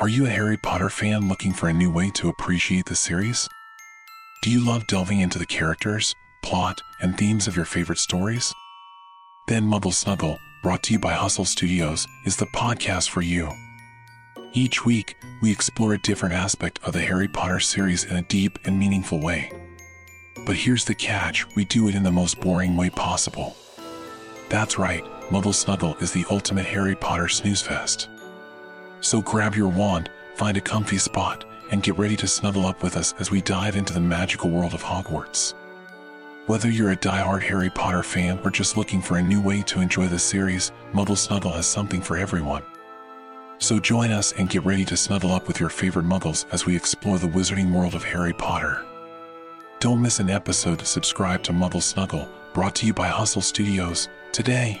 Are you a Harry Potter fan looking for a new way to appreciate the series? Do you love delving into the characters, plot, and themes of your favorite stories? Then Muggle Snuggle, brought to you by Hustle Studios, is the podcast for you. Each week, we explore a different aspect of the Harry Potter series in a deep and meaningful way. But here's the catch we do it in the most boring way possible. That's right, Muggle Snuggle is the ultimate Harry Potter snooze fest. So grab your wand, find a comfy spot, and get ready to snuggle up with us as we dive into the magical world of Hogwarts. Whether you're a die-hard Harry Potter fan or just looking for a new way to enjoy the series, Muggle Snuggle has something for everyone. So join us and get ready to snuggle up with your favorite muggles as we explore the wizarding world of Harry Potter. Don't miss an episode. Subscribe to Muggle Snuggle, brought to you by Hustle Studios, today.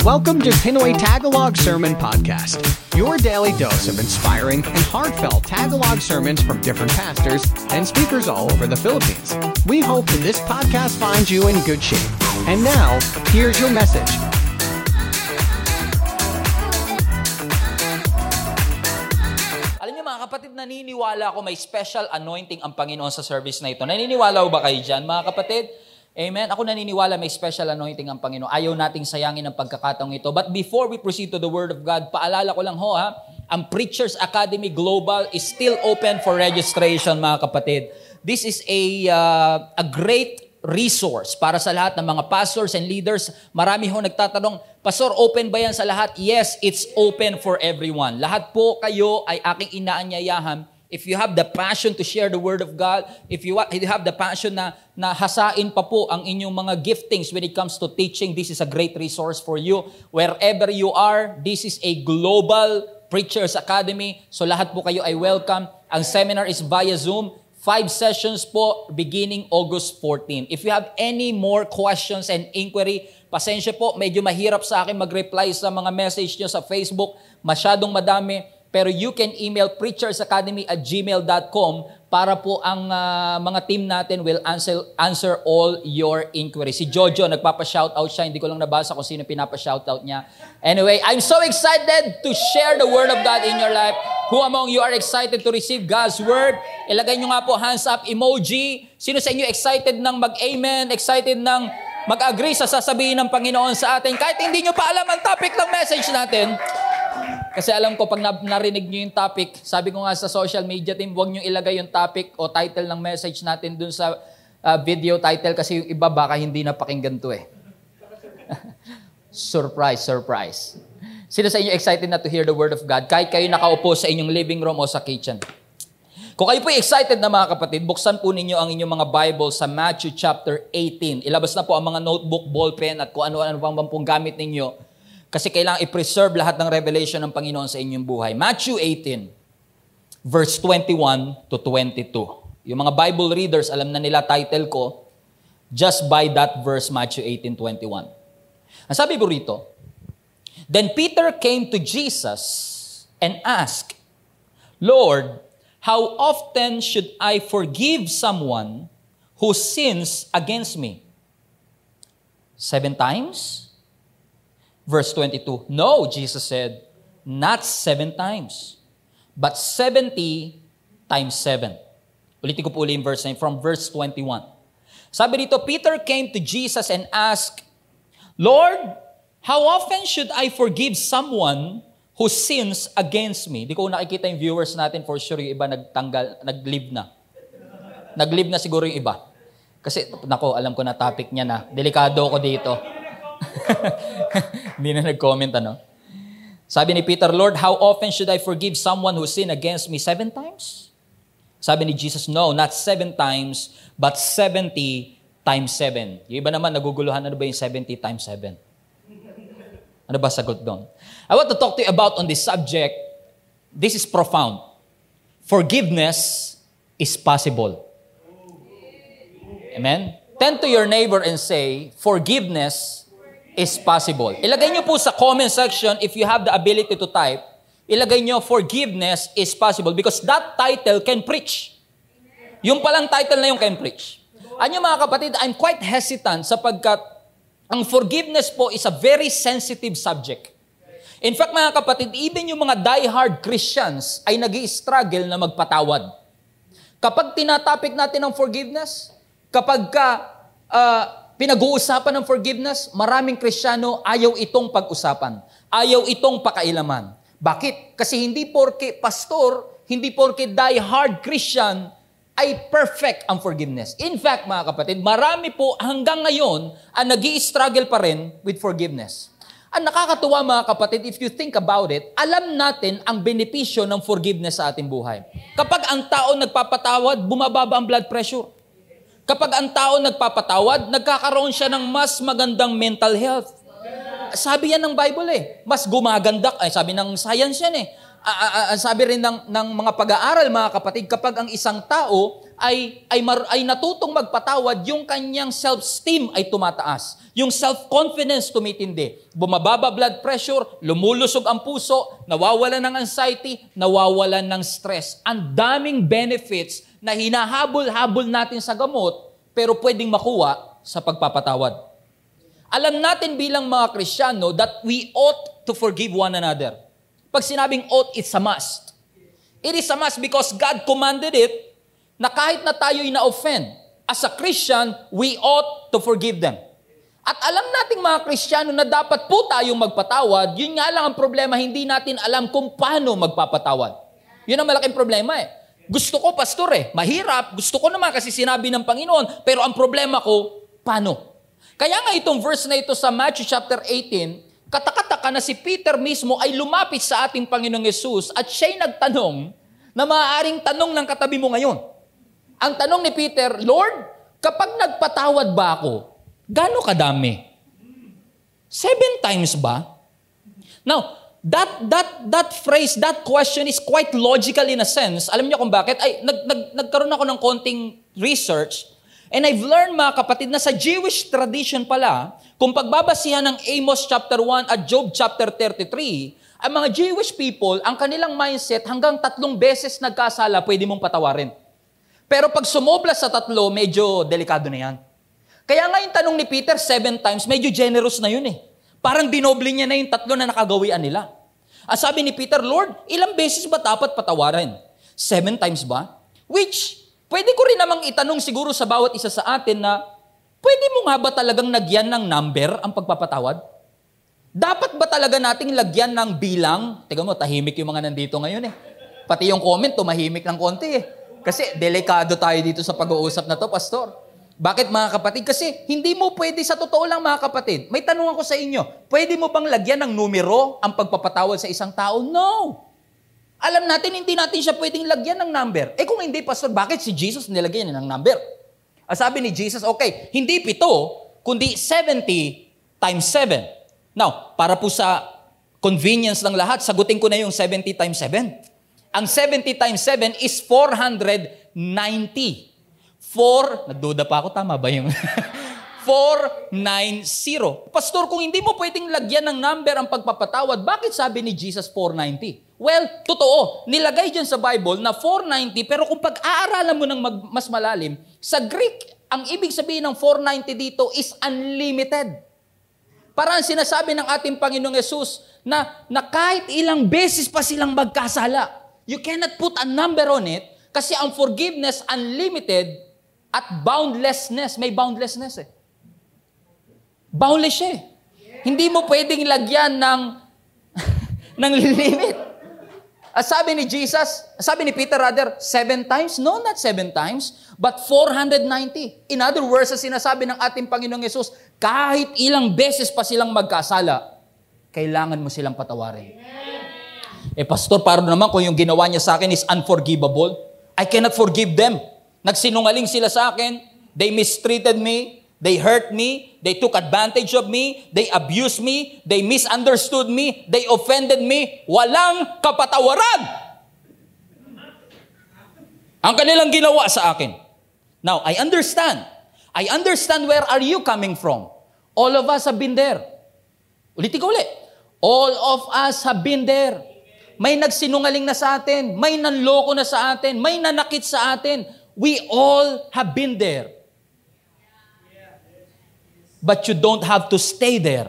Welcome to Pinoy Tagalog Sermon Podcast, your daily dose of inspiring and heartfelt Tagalog sermons from different pastors and speakers all over the Philippines. We hope that this podcast finds you in good shape. And now, here's your message. Alam niyo mga kapatid, naniniwala ako may special anointing ang Panginoon sa service na ito. Naniniwala ba kayo dyan, mga kapatid? Amen. Ako naniniwala may special anointing ang Panginoon. Ayaw nating sayangin ang pagkakataong ito. But before we proceed to the Word of God, paalala ko lang ho ha, ang Preachers Academy Global is still open for registration mga kapatid. This is a, uh, a great resource para sa lahat ng mga pastors and leaders. Marami ho nagtatanong, Pastor, open ba yan sa lahat? Yes, it's open for everyone. Lahat po kayo ay aking inaanyayahan if you have the passion to share the Word of God, if you have the passion na, na hasain pa po ang inyong mga giftings when it comes to teaching, this is a great resource for you. Wherever you are, this is a global Preachers Academy. So lahat po kayo ay welcome. Ang seminar is via Zoom. Five sessions po beginning August 14. If you have any more questions and inquiry, pasensya po, medyo mahirap sa akin mag-reply sa mga message nyo sa Facebook. Masyadong madami. Pero you can email preachersacademy at gmail.com para po ang uh, mga team natin will answer, answer all your inquiries. Si Jojo, nagpapa-shoutout siya. Hindi ko lang nabasa kung sino pinapa-shoutout niya. Anyway, I'm so excited to share the Word of God in your life. Who among you are excited to receive God's Word? Ilagay nyo nga po hands up emoji. Sino sa inyo excited ng mag-amen? Excited ng mag-agree sa sasabihin ng Panginoon sa atin? Kahit hindi nyo pa alam ang topic ng message natin, kasi alam ko, pag narinig nyo yung topic, sabi ko nga sa social media team, huwag nyo ilagay yung topic o title ng message natin dun sa uh, video title kasi yung iba baka hindi na pakinggan to eh. surprise, surprise. Sino sa inyo excited na to hear the Word of God? Kahit kayo nakaupo sa inyong living room o sa kitchen. Kung kayo po excited na mga kapatid, buksan po ninyo ang inyong mga Bible sa Matthew chapter 18. Ilabas na po ang mga notebook, ballpen at kung ano-ano pang pong gamit ninyo. Kasi kailangan i-preserve lahat ng revelation ng Panginoon sa inyong buhay. Matthew 18, verse 21 to 22. Yung mga Bible readers, alam na nila title ko, just by that verse, Matthew 18, 21. Ang sabi po rito, Then Peter came to Jesus and asked, Lord, How often should I forgive someone who sins against me? Seven times? Verse 22. No, Jesus said, not seven times, but 70 times seven. Ulitin ko po ulit yung verse 9 from verse 21. Sabi dito, Peter came to Jesus and asked, Lord, how often should I forgive someone who sins against me? Di ko nakikita yung viewers natin, for sure yung iba nagtanggal, nag-leave na. Nag-leave na siguro yung iba. Kasi, nako, alam ko na topic niya na. Delikado ako dito. Hindi na nag-comment, ano? Sabi ni Peter, Lord, how often should I forgive someone who sinned against me? Seven times? Sabi ni Jesus, no, not seven times, but 70 times seven. Yung iba naman, naguguluhan, ano ba yung 70 times seven? Ano ba sagot doon? I want to talk to you about on this subject. This is profound. Forgiveness is possible. Amen? Tend to your neighbor and say, forgiveness is possible. Ilagay niyo po sa comment section if you have the ability to type, ilagay niyo forgiveness is possible because that title can preach. Yung palang title na yung can preach. Ano mga kapatid, I'm quite hesitant sapagkat ang forgiveness po is a very sensitive subject. In fact, mga kapatid, even yung mga die-hard Christians ay nag struggle na magpatawad. Kapag tinatapik natin ang forgiveness, kapag ka uh, pinag-uusapan ng forgiveness, maraming Kristiyano ayaw itong pag-usapan. Ayaw itong pakailaman. Bakit? Kasi hindi porke pastor, hindi porke die-hard Christian, ay perfect ang forgiveness. In fact, mga kapatid, marami po hanggang ngayon ang nag struggle pa rin with forgiveness. Ang nakakatuwa mga kapatid, if you think about it, alam natin ang benepisyo ng forgiveness sa ating buhay. Kapag ang tao nagpapatawad, bumababa ang blood pressure. Kapag ang tao nagpapatawad, nagkakaroon siya ng mas magandang mental health. Sabi yan ng Bible eh. Mas gumaganda, ay sabi ng science yan eh uh, uh, sabi rin ng, ng mga pag-aaral, mga kapatid, kapag ang isang tao ay, ay, mar, ay natutong magpatawad, yung kanyang self-esteem ay tumataas. Yung self-confidence tumitindi. Bumababa blood pressure, lumulusog ang puso, nawawala ng anxiety, nawawala ng stress. Ang daming benefits na hinahabol-habol natin sa gamot, pero pwedeng makuha sa pagpapatawad. Alam natin bilang mga Krisyano that we ought to forgive one another. Pag sinabing oath, it's a must. It is a must because God commanded it na kahit na tayo na-offend, as a Christian, we ought to forgive them. At alam nating mga Kristiyano na dapat po tayong magpatawad, yun nga lang ang problema, hindi natin alam kung paano magpapatawad. Yun ang malaking problema eh. Gusto ko, pastor eh, mahirap, gusto ko naman kasi sinabi ng Panginoon, pero ang problema ko, paano? Kaya nga itong verse na ito sa Matthew chapter 18, katakataka na si Peter mismo ay lumapit sa ating Panginoong Yesus at siya'y nagtanong na maaaring tanong ng katabi mo ngayon. Ang tanong ni Peter, Lord, kapag nagpatawad ba ako, gaano kadami? Seven times ba? Now, that that that phrase, that question is quite logical in a sense. Alam niyo kung bakit? Ay nag, nag, nagkaroon ako ng konting research and I've learned mga kapatid na sa Jewish tradition pala, kung pagbabasihan ng Amos chapter 1 at Job chapter 33, ang mga Jewish people, ang kanilang mindset, hanggang tatlong beses nagkasala, pwede mong patawarin. Pero pag sumobla sa tatlo, medyo delikado na yan. Kaya nga yung tanong ni Peter, seven times, medyo generous na yun eh. Parang dinoble niya na yung tatlo na nakagawian nila. At sabi ni Peter, Lord, ilang beses ba dapat patawarin? Seven times ba? Which, pwede ko rin namang itanong siguro sa bawat isa sa atin na, Pwede mo nga ba talagang nagyan ng number ang pagpapatawad? Dapat ba talaga nating lagyan ng bilang? Teka mo, tahimik yung mga nandito ngayon eh. Pati yung comment, tumahimik ng konti eh. Kasi delikado tayo dito sa pag-uusap na to, Pastor. Bakit mga kapatid? Kasi hindi mo pwede, sa totoo lang mga kapatid, may tanong ako sa inyo, pwede mo bang lagyan ng numero ang pagpapatawad sa isang tao? No! Alam natin, hindi natin siya pwedeng lagyan ng number. Eh kung hindi, Pastor, bakit si Jesus nilagyan niya ng number? Ang sabi ni Jesus, okay, hindi pito, kundi 70 times 7. Now, para po sa convenience ng lahat, sagutin ko na yung 70 times 7. Ang 70 times 7 is 490. 4, nagduda pa ako, tama ba yung... 490. Pastor, kung hindi mo pwedeng lagyan ng number ang pagpapatawad, bakit sabi ni Jesus 490? Well, totoo. Nilagay dyan sa Bible na 490, pero kung pag-aaralan mo ng mag- mas malalim, sa Greek, ang ibig sabihin ng 490 dito is unlimited. Parang sinasabi ng ating Panginoong Yesus na, na kahit ilang beses pa silang magkasala, you cannot put a number on it kasi ang forgiveness unlimited at boundlessness. May boundlessness eh. Boundless siya eh. Hindi mo pwedeng lagyan ng, ng limit. At sabi ni Jesus, sabi ni Peter rather, seven times? No, not seven times, but 490. In other words, sa sinasabi ng ating Panginoong Yesus, kahit ilang beses pa silang magkasala, kailangan mo silang patawarin. Eh, pastor, paano naman kung yung ginawa niya sa akin is unforgivable? I cannot forgive them. Nagsinungaling sila sa akin. They mistreated me. They hurt me. They took advantage of me. They abused me. They misunderstood me. They offended me. Walang kapatawaran. Ang kanilang ginawa sa akin. Now, I understand. I understand where are you coming from. All of us have been there. Ulitin ko ulit. All of us have been there. May nagsinungaling na sa atin. May nanloko na sa atin. May nanakit sa atin. We all have been there. But you don't have to stay there.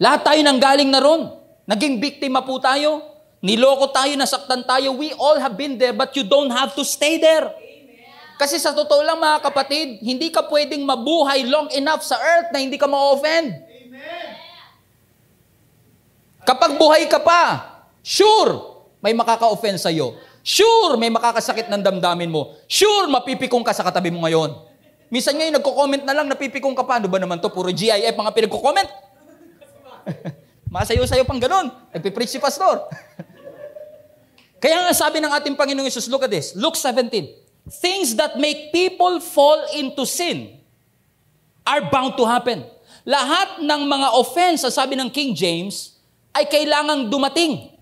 Lahat tayo nang galing na ron. Naging biktima po tayo. Niloko tayo, nasaktan tayo. We all have been there, but you don't have to stay there. Kasi sa totoo lang mga kapatid, hindi ka pwedeng mabuhay long enough sa earth na hindi ka ma-offend. Kapag buhay ka pa, sure, may makaka-offend sa'yo. Sure, may makakasakit ng damdamin mo. Sure, mapipikong ka sa katabi mo ngayon. Minsan ngayon, nagko-comment na lang, napipikong ka pa. Ano ba naman to? Puro GIF, mga pinagko-comment. Masayo-sayo pang ganun. Nagpipreach si pastor. Kaya nga sabi ng ating Panginoong Yesus, look at this. Luke 17. Things that make people fall into sin are bound to happen. Lahat ng mga offense, sabi ng King James, ay kailangang dumating.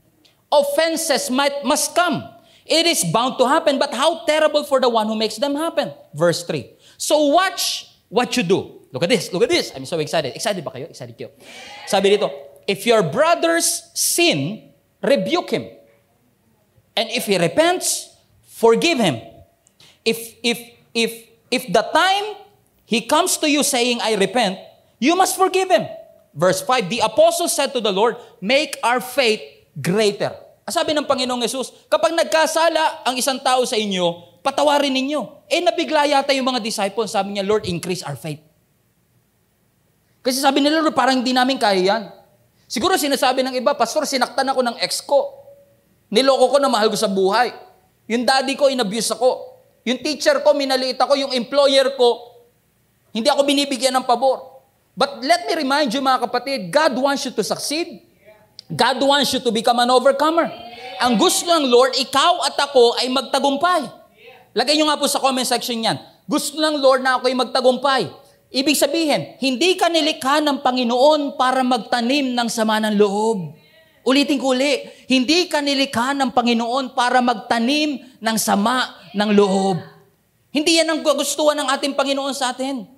Offenses might, must come. It is bound to happen, but how terrible for the one who makes them happen. Verse 3. So watch what you do. Look at this, look at this. I'm so excited. Excited ba kayo? Excited kayo. Sabi dito, if your brother's sin, rebuke him. And if he repents, forgive him. If, if, if, if the time he comes to you saying, I repent, you must forgive him. Verse 5, the apostle said to the Lord, make our faith greater. Sabi ng Panginoong Yesus, kapag nagkasala ang isang tao sa inyo, patawarin ninyo. Eh nabigla yata yung mga disciples, sabi niya, Lord, increase our faith. Kasi sabi nila, Lord, parang hindi namin kaya yan. Siguro sinasabi ng iba, Pastor, sinaktan ako ng ex ko. Niloko ko na mahal ko sa buhay. Yung daddy ko, inabuse ako. Yung teacher ko, minaliit ako. Yung employer ko, hindi ako binibigyan ng pabor. But let me remind you mga kapatid, God wants you to succeed. God wants you to become an overcomer. Ang gusto ng Lord, ikaw at ako ay magtagumpay. Lagay nyo nga po sa comment section yan. Gusto ng Lord na ako ay magtagumpay. Ibig sabihin, hindi ka nilikha ng Panginoon para magtanim ng sama ng loob. Ulitin ko uli, hindi ka nilikha ng Panginoon para magtanim ng sama ng loob. Hindi yan ang gustuhan ng ating Panginoon sa atin.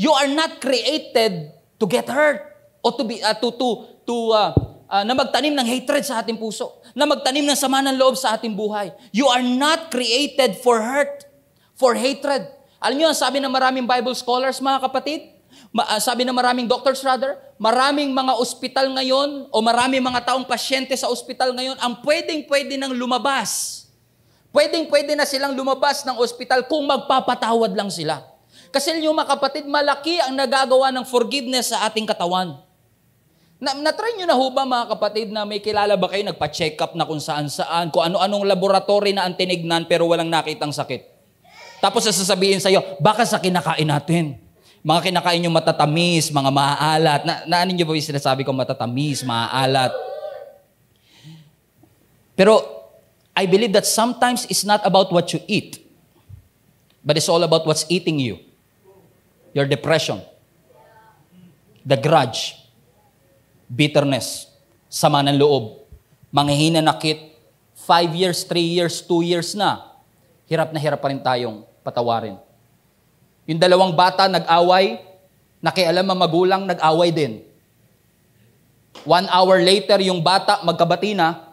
You are not created to get hurt o to be uh, to to to uh, uh, na magtanim ng hatred sa ating puso, na magtanim ng sama ng loob sa ating buhay. You are not created for hurt, for hatred. Alam niyo, sabi ng maraming Bible scholars, mga kapatid, ma- uh, sabi ng maraming doctors rather, maraming mga ospital ngayon o maraming mga taong pasyente sa ospital ngayon ang pwedeng-pwede nang lumabas. Pwedeng-pwede na silang lumabas ng ospital kung magpapatawad lang sila. Kasi yung mga kapatid, malaki ang nagagawa ng forgiveness sa ating katawan. Na, na-try nyo na ho ba mga kapatid na may kilala ba kayo nagpa-check up na kung saan saan, kung ano-anong laboratory na ang tinignan pero walang nakitang sakit? Tapos sasabihin sa'yo, baka sa kinakain natin. Mga kinakain yung matatamis, mga maaalat. Na, naanin nyo ba yung sinasabi ko matatamis, maaalat? Pero I believe that sometimes it's not about what you eat, but it's all about what's eating you. Your depression, the grudge, bitterness, sama ng loob, manghihina nakit, five years, three years, two years na, hirap na hirap pa rin tayong patawarin. Yung dalawang bata nag-away, nakialam ang magulang, nag-away din. One hour later, yung bata magkabati na,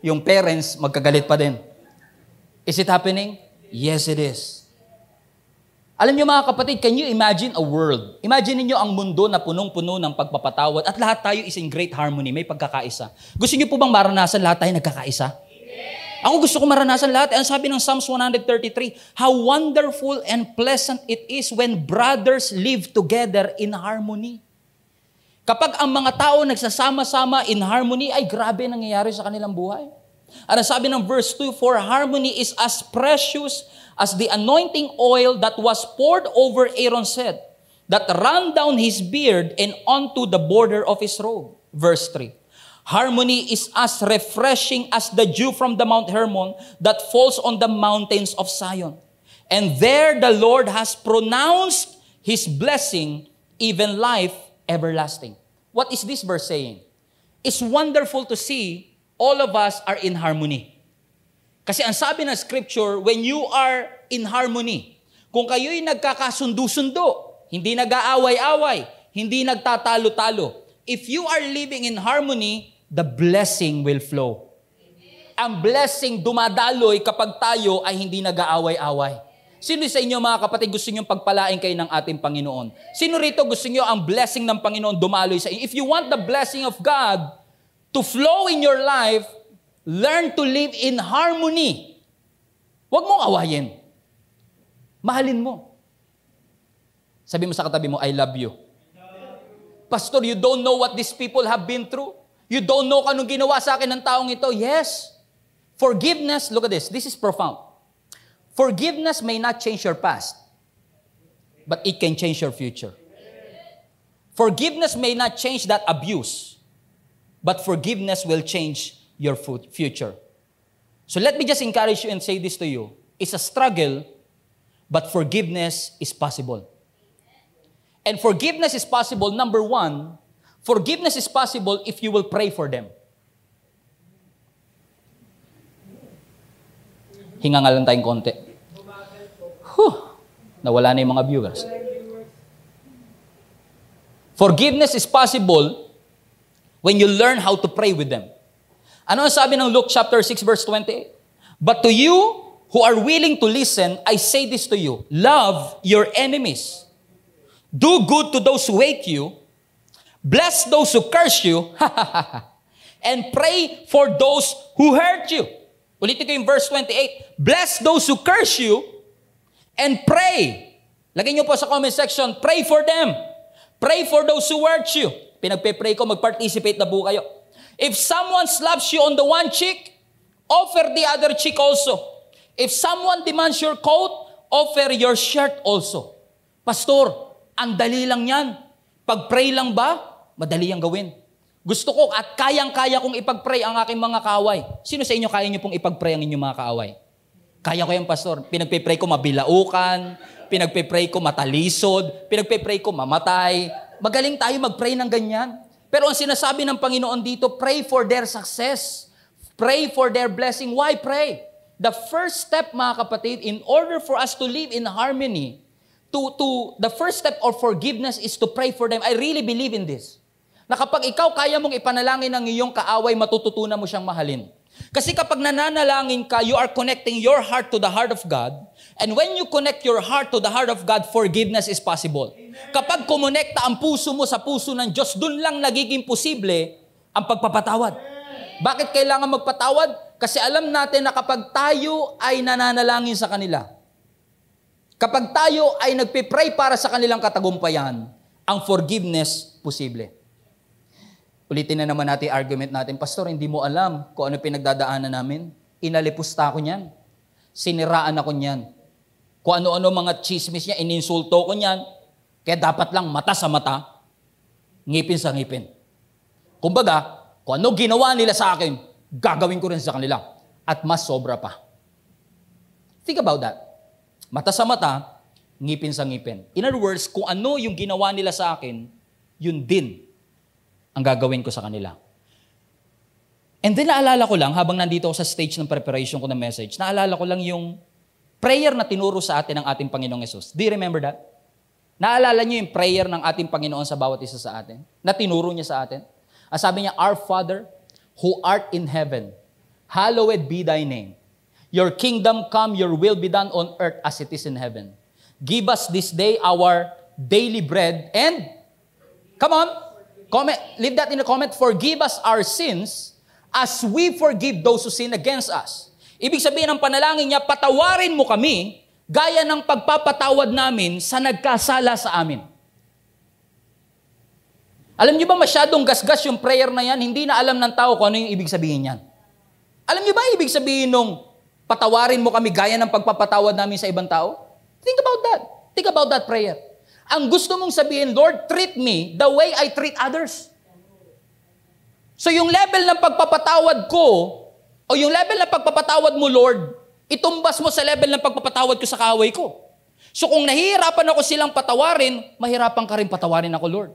yung parents magkagalit pa din. Is it happening? Yes, it is. Alam niyo mga kapatid, can you imagine a world? Imagine niyo ang mundo na punong-puno ng pagpapatawad at lahat tayo is in great harmony, may pagkakaisa. Gusto niyo po bang maranasan lahat tayo nagkakaisa? Ako gusto ko maranasan lahat. Ang sabi ng Psalms 133, How wonderful and pleasant it is when brothers live together in harmony. Kapag ang mga tao nagsasama-sama in harmony, ay grabe nangyayari sa kanilang buhay. Ano sabi ng verse 2, For harmony is as precious as the anointing oil that was poured over Aaron's head, that ran down his beard and onto the border of his robe. Verse 3, Harmony is as refreshing as the dew from the Mount Hermon that falls on the mountains of Zion. And there the Lord has pronounced his blessing, even life everlasting. What is this verse saying? It's wonderful to see all of us are in harmony. Kasi ang sabi ng scripture, when you are in harmony, kung kayo'y nagkakasundo-sundo, hindi nag-aaway-away, hindi nagtatalo-talo, if you are living in harmony, the blessing will flow. Ang blessing dumadaloy kapag tayo ay hindi nag-aaway-away. Sino sa inyo mga kapatid gusto niyo pagpalain kayo ng ating Panginoon? Sino rito gusto niyo ang blessing ng Panginoon dumaloy sa inyo? If you want the blessing of God to flow in your life, learn to live in harmony. Huwag mong awayin. Mahalin mo. Sabi mo sa katabi mo, I love you. Pastor, you don't know what these people have been through? You don't know kung anong ginawa sa akin ng taong ito? Yes. Forgiveness, look at this. This is profound. Forgiveness may not change your past, but it can change your future. Forgiveness may not change that abuse, but forgiveness will change your future. So let me just encourage you and say this to you. It's a struggle, but forgiveness is possible. And forgiveness is possible, number one, forgiveness is possible if you will pray for them. Hinga nga lang tayong konti. Whew, nawala na yung mga viewers. Forgiveness is possible when you learn how to pray with them. Ano ang sabi ng Luke chapter 6 verse 28? But to you who are willing to listen, I say this to you. Love your enemies. Do good to those who hate you. Bless those who curse you. and pray for those who hurt you. Ulitin ko yung verse 28. Bless those who curse you and pray. Lagay niyo po sa comment section, pray for them. Pray for those who hurt you. Pinagpe-pray ko, mag-participate na po kayo. If someone slaps you on the one cheek, offer the other cheek also. If someone demands your coat, offer your shirt also. Pastor, ang dali lang yan. Pag-pray lang ba, madali ang gawin. Gusto ko at kayang-kaya kong ipag-pray ang aking mga kaaway. Sino sa inyo kaya niyo pong ipag-pray ang inyong mga kaaway? Kaya ko yan, pastor. Pinagpe-pray ko mabilaukan, pinagpe-pray ko matalisod, pinagpe-pray ko mamatay. Magaling tayo mag-pray ng ganyan. Pero ang sinasabi ng Panginoon dito, pray for their success. Pray for their blessing. Why pray? The first step, mga kapatid, in order for us to live in harmony, to, to, the first step of forgiveness is to pray for them. I really believe in this. Na kapag ikaw kaya mong ipanalangin ng iyong kaaway, matututunan mo siyang mahalin. Kasi kapag nananalangin ka, you are connecting your heart to the heart of God. And when you connect your heart to the heart of God, forgiveness is possible. Amen. Kapag kumonekta ang puso mo sa puso ng Diyos, dun lang nagiging posible ang pagpapatawad. Amen. Bakit kailangan magpatawad? Kasi alam natin na kapag tayo ay nananalangin sa kanila, kapag tayo ay nagpipray para sa kanilang katagumpayan, ang forgiveness posible. Ulitin na naman natin argument natin, Pastor, hindi mo alam kung ano pinagdadaanan namin. Inalipusta ako niyan. Siniraan ako niyan. Kung ano-ano mga chismis niya, ininsulto ko niyan. Kaya dapat lang mata sa mata, ngipin sa ngipin. Kumbaga, kung ano ginawa nila sa akin, gagawin ko rin sa kanila. At mas sobra pa. Think about that. Mata sa mata, ngipin sa ngipin. In other words, kung ano yung ginawa nila sa akin, yun din ang gagawin ko sa kanila. And then naalala ko lang, habang nandito ako sa stage ng preparation ko ng message, naalala ko lang yung prayer na tinuro sa atin ng ating Panginoong Yesus. Do you remember that? Naalala niyo yung prayer ng ating Panginoon sa bawat isa sa atin? Na tinuro niya sa atin? Ang sabi niya, Our Father, who art in heaven, hallowed be thy name. Your kingdom come, your will be done on earth as it is in heaven. Give us this day our daily bread and, come on, comment, leave that in the comment, forgive us our sins as we forgive those who sin against us. Ibig sabihin ng panalangin niya, patawarin mo kami gaya ng pagpapatawad namin sa nagkasala sa amin. Alam niyo ba masyadong gasgas yung prayer na yan, hindi na alam ng tao kung ano yung ibig sabihin yan. Alam niyo ba ibig sabihin nung patawarin mo kami gaya ng pagpapatawad namin sa ibang tao? Think about that. Think about that prayer. Ang gusto mong sabihin, Lord, treat me the way I treat others. So yung level ng pagpapatawad ko, o yung level ng pagpapatawad mo, Lord, itumbas mo sa level ng pagpapatawad ko sa kaaway ko. So kung nahihirapan ako silang patawarin, mahirapan ka rin patawarin ako, Lord.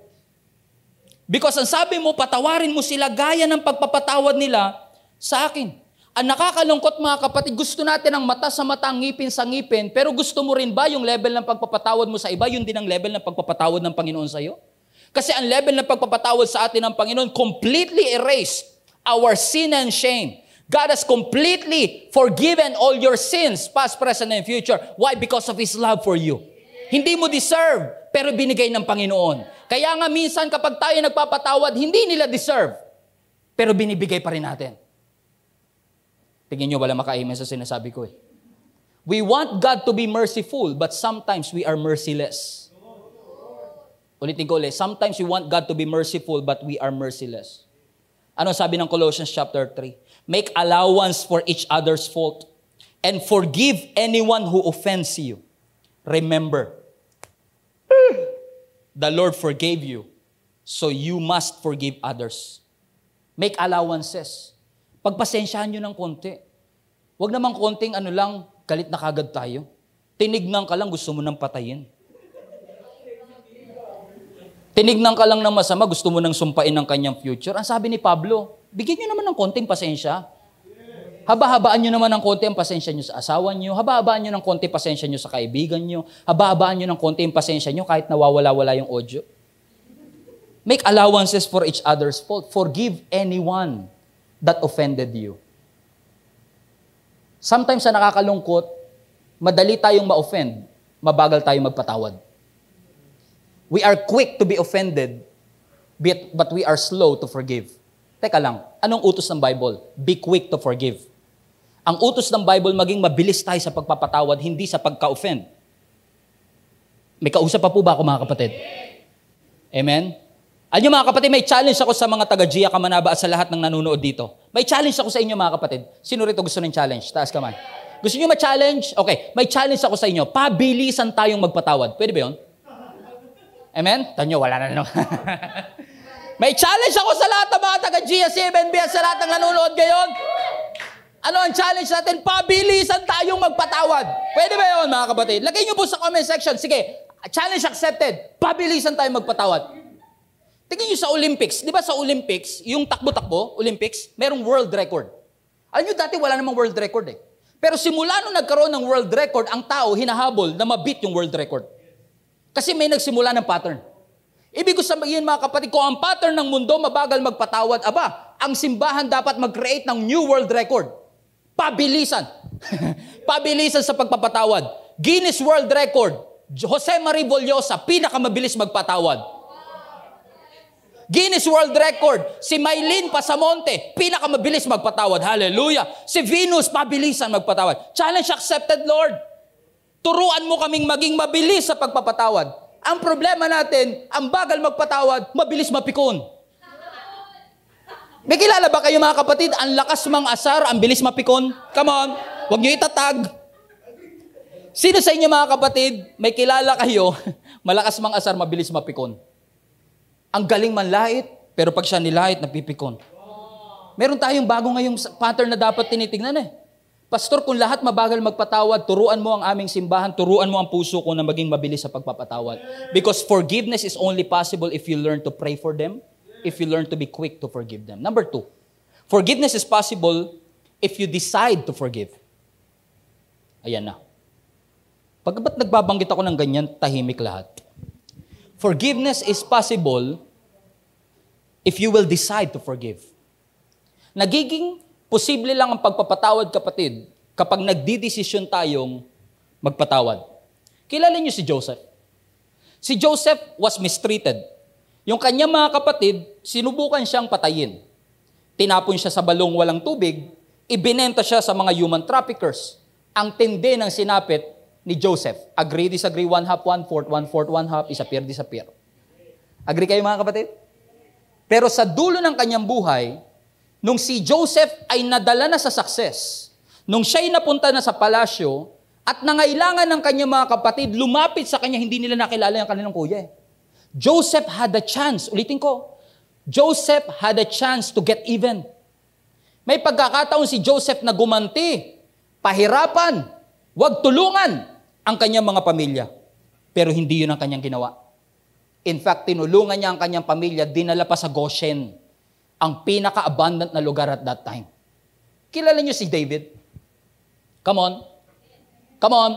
Because ang sabi mo, patawarin mo sila gaya ng pagpapatawad nila sa akin. Ang nakakalungkot mga kapatid, gusto natin ang mata sa mata, ngipin sa ngipin, pero gusto mo rin ba yung level ng pagpapatawad mo sa iba, yun din ang level ng pagpapatawad ng Panginoon sa iyo? Kasi ang level ng pagpapatawad sa atin ng Panginoon completely erased our sin and shame. God has completely forgiven all your sins, past, present, and future. Why? Because of His love for you. Hindi mo deserve, pero binigay ng Panginoon. Kaya nga minsan kapag tayo nagpapatawad, hindi nila deserve. Pero binibigay pa rin natin. Tingin nyo, wala makaimin sa sinasabi ko eh. We want God to be merciful, but sometimes we are merciless. Ulitin ko ulit. Sometimes we want God to be merciful, but we are merciless. Ano sabi ng Colossians chapter 3? Make allowance for each other's fault and forgive anyone who offends you. Remember, the Lord forgave you, so you must forgive others. Make allowances. Pagpasensyahan nyo ng konti. Huwag naman konting ano lang, galit na kagad tayo. Tinignan ka lang, gusto mo nang patayin. Tinignan ka lang ng masama, gusto mo nang sumpain ng kanyang future. Ang sabi ni Pablo, bigyan nyo naman ng konting pasensya. Haba-habaan nyo naman ng konti ang pasensya nyo sa asawa nyo. Haba-habaan nyo ng konti pasensya nyo sa kaibigan nyo. Haba-habaan nyo ng konti ang pasensya nyo kahit nawawala-wala yung audio. Make allowances for each other's fault. Forgive anyone that offended you. Sometimes sa nakakalungkot, madali tayong ma-offend, mabagal tayong magpatawad. We are quick to be offended, but we are slow to forgive. Teka lang, anong utos ng Bible? Be quick to forgive. Ang utos ng Bible, maging mabilis tayo sa pagpapatawad, hindi sa pagka-offend. May kausap pa po ba ako mga kapatid? Amen? Alam mga kapatid, may challenge ako sa mga taga-Gia Kamanaba at sa lahat ng nanonood dito. May challenge ako sa inyo mga kapatid. Sino rito gusto ng challenge? Taas ka man. Gusto niyo ma-challenge? Okay, may challenge ako sa inyo. Pabilisan tayong magpatawad. Pwede ba yun? Amen? Tanyo, wala na naman. may challenge ako sa lahat ng mga taga-Gia, CMNB at sa lahat ng nanonood ngayon. Ano ang challenge natin? Pabilisan tayong magpatawad. Pwede ba yun, mga kapatid? Lagay nyo po sa comment section. Sige, challenge accepted. Pabilisan tayong magpatawad. Tingnan nyo sa Olympics. Di ba sa Olympics, yung takbo-takbo, Olympics, merong world record. Alam nyo, dati wala namang world record eh. Pero simula nung nagkaroon ng world record, ang tao hinahabol na mabit yung world record. Kasi may nagsimula ng pattern. Ibig ko sabihin mga kapatid, kung ang pattern ng mundo mabagal magpatawad, aba, ang simbahan dapat mag-create ng new world record. Pabilisan. Pabilisan sa pagpapatawad. Guinness World Record, Jose Marie Bolyosa, pinakamabilis magpatawad. Guinness World Record, si Maylin Pasamonte, pinakamabilis magpatawad. Hallelujah. Si Venus, pabilisan magpatawad. Challenge accepted, Lord. Turuan mo kaming maging mabilis sa pagpapatawad. Ang problema natin, ang bagal magpatawad, mabilis mapikon. May kilala ba kayo mga kapatid? Ang lakas mang asar, ang bilis mapikon. Come on, huwag niyo itatag. Sino sa inyo mga kapatid, may kilala kayo, malakas mang asar, mabilis mapikon. Ang galing man manlait, pero pag siya nilait, napipikon. Meron tayong bago ngayong pattern na dapat tinitingnan eh. Pastor, kung lahat mabagal magpatawad, turuan mo ang aming simbahan, turuan mo ang puso ko na maging mabilis sa pagpapatawad. Because forgiveness is only possible if you learn to pray for them, if you learn to be quick to forgive them. Number two, forgiveness is possible if you decide to forgive. Ayan na. Pag ba't nagbabanggit ako ng ganyan, tahimik lahat? Forgiveness is possible if you will decide to forgive. Nagiging posible lang ang pagpapatawad, kapatid, kapag nagdidesisyon tayong magpatawad. Kilala niyo si Joseph. Si Joseph was mistreated. Yung kanyang mga kapatid, sinubukan siyang patayin. Tinapon siya sa balong walang tubig, ibinenta siya sa mga human traffickers. Ang tindi ng sinapit ni Joseph. Agree, disagree, one half, one fourth, one fourth, one half, disappear, disappear. Agree kayo mga kapatid? Pero sa dulo ng kanyang buhay, nung si Joseph ay nadala na sa success, nung siya'y napunta na sa palasyo, at nangailangan ng kanyang mga kapatid, lumapit sa kanya, hindi nila nakilala yung kanilang kuya. Eh. Joseph had a chance, ulitin ko, Joseph had a chance to get even. May pagkakataon si Joseph na gumanti, pahirapan, wag tulungan ang kanyang mga pamilya. Pero hindi yun ang kanyang ginawa. In fact, tinulungan niya ang kanyang pamilya, dinala pa sa Goshen, ang pinaka-abundant na lugar at that time. Kilala niyo si David? Come on. Come on.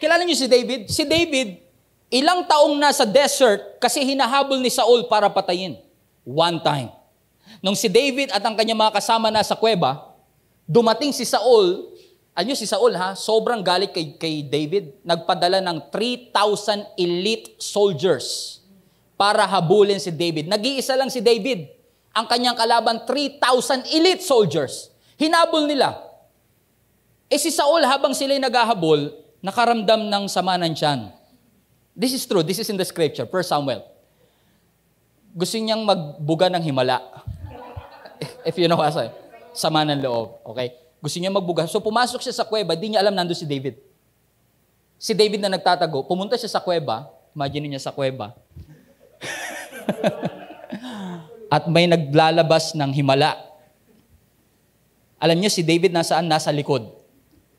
Kilala niyo si David? Si David, ilang taong nasa desert kasi hinahabol ni Saul para patayin. One time. Nung si David at ang kanyang mga kasama na sa kuweba, dumating si Saul, ano si Saul ha, sobrang galit kay, kay David, nagpadala ng 3,000 elite soldiers para habulin si David. Nag-iisa lang si David. Ang kanyang kalaban, 3,000 elite soldiers. Hinabol nila. Eh si Saul, habang sila'y naghahabol, nakaramdam ng sama ng tiyan. This is true. This is in the scripture, 1 Samuel. Gusto niyang magbuga ng himala. If you know what I Sama ng loob. Okay? Gusto niya magbuga. So pumasok siya sa kuweba, di niya alam nando si David. Si David na nagtatago, pumunta siya sa kuweba, imagine niya sa kuweba. At may naglalabas ng himala. Alam niyo si David nasaan? Nasa likod.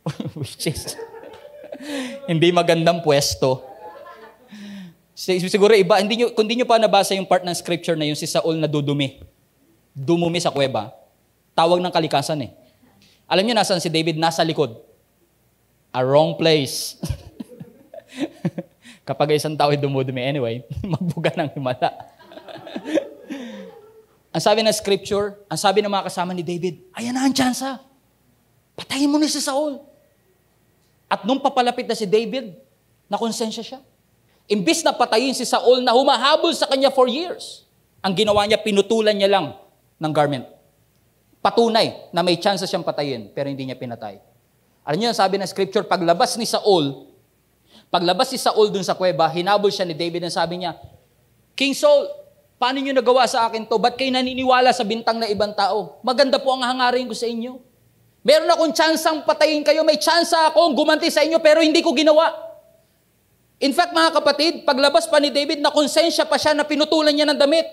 Which is, hindi magandang pwesto. Siguro iba, hindi nyo, kung hindi nyo pa nabasa yung part ng scripture na yun, si Saul na dudumi. Dumumi sa kuweba. Tawag ng kalikasan eh. Alam niyo nasan si David? Nasa likod. A wrong place. Kapag isang tao ay dumudumi, anyway, magbuga ng himala. ang sabi ng scripture, ang sabi ng mga kasama ni David, ayan na ang tsansa. Patayin mo na si Saul. At nung papalapit na si David, nakonsensya siya. Imbis na patayin si Saul na humahabol sa kanya for years, ang ginawa niya, pinutulan niya lang ng garment. Patunay na may chance siyang patayin, pero hindi niya pinatay. Alam niyo, sabi ng scripture, paglabas ni Saul, paglabas si Saul dun sa kuweba, hinabol siya ni David and sabi niya, King Saul, paano niyo nagawa sa akin to? Ba't kayo naniniwala sa bintang na ibang tao? Maganda po ang hangarin ko sa inyo. Meron akong tsansang patayin kayo, may tsansa akong gumanti sa inyo, pero hindi ko ginawa. In fact, mga kapatid, paglabas pa ni David, nakonsensya pa siya na pinutulan niya ng damit.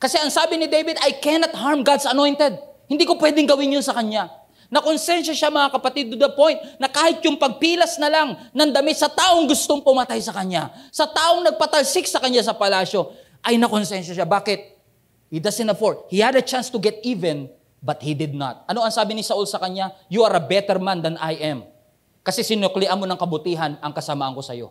Kasi ang sabi ni David, I cannot harm God's anointed. Hindi ko pwedeng gawin yun sa kanya. Nakonsensya siya mga kapatid to the point na kahit yung pagpilas na lang ng damit sa taong gustong pumatay sa kanya, sa taong nagpatalsik sa kanya sa palasyo, ay nakonsensya siya. Bakit? He doesn't afford. He had a chance to get even, But he did not. Ano ang sabi ni Saul sa kanya? You are a better man than I am. Kasi sinuklian mo ng kabutihan ang kasamaan ko sa iyo.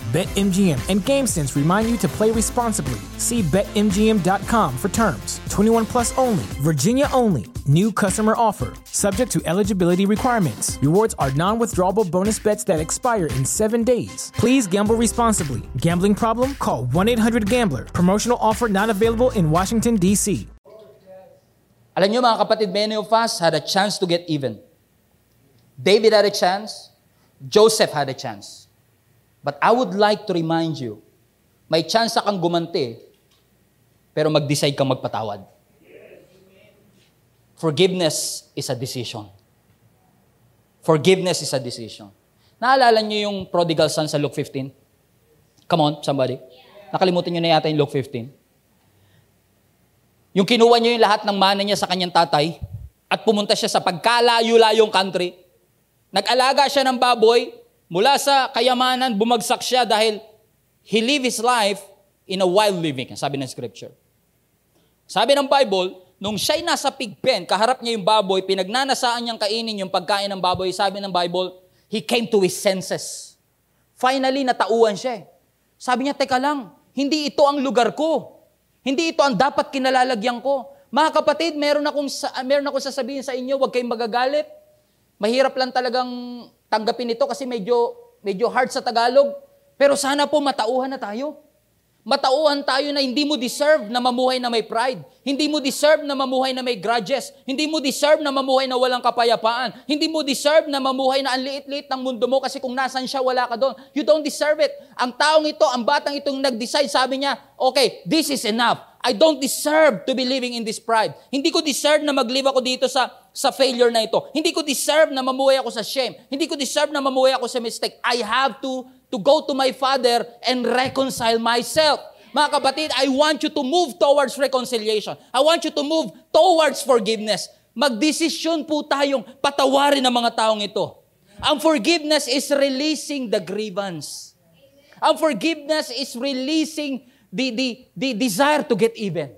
BetMGM and GameSense remind you to play responsibly. See BetMGM.com for terms. 21 plus only, Virginia only. New customer offer. Subject to eligibility requirements. Rewards are non withdrawable bonus bets that expire in seven days. Please gamble responsibly. Gambling problem? Call 1 800 Gambler. Promotional offer not available in Washington, D.C. Alam mga kapatid, many of us had a chance to get even. David had a chance. Joseph had a chance. But I would like to remind you, may chance kang gumanti, pero mag-decide kang magpatawad. Forgiveness is a decision. Forgiveness is a decision. Naalala niyo yung prodigal son sa Luke 15? Come on, somebody. Nakalimutan niyo na yata yung Luke 15. Yung kinuha niya yung lahat ng mana niya sa kanyang tatay at pumunta siya sa pagkalayo-layong country. Nag-alaga siya ng baboy, mula sa kayamanan, bumagsak siya dahil he lived his life in a wild living, sabi ng scripture. Sabi ng Bible, nung siya'y nasa pig pen, kaharap niya yung baboy, pinagnanasaan niyang kainin yung pagkain ng baboy, sabi ng Bible, he came to his senses. Finally, natauan siya. eh. Sabi niya, teka lang, hindi ito ang lugar ko. Hindi ito ang dapat kinalalagyan ko. Mga kapatid, meron akong, meron akong sasabihin sa inyo, huwag kayong magagalit. Mahirap lang talagang tanggapin ito kasi medyo, medyo hard sa Tagalog. Pero sana po matauhan na tayo. Matauhan tayo na hindi mo deserve na mamuhay na may pride. Hindi mo deserve na mamuhay na may grudges. Hindi mo deserve na mamuhay na walang kapayapaan. Hindi mo deserve na mamuhay na ang liit-liit ng mundo mo kasi kung nasan siya, wala ka doon. You don't deserve it. Ang taong ito, ang batang itong nag-decide, sabi niya, okay, this is enough. I don't deserve to be living in this pride. Hindi ko deserve na mag-live ako dito sa, sa failure na ito. Hindi ko deserve na mamuhay ako sa shame. Hindi ko deserve na mamuhay ako sa mistake. I have to to go to my Father and reconcile myself. Mga kapatid, I want you to move towards reconciliation. I want you to move towards forgiveness. Magdesisyon po tayong patawarin ang mga taong ito. Ang forgiveness is releasing the grievance. Ang forgiveness is releasing the, the, the desire to get even.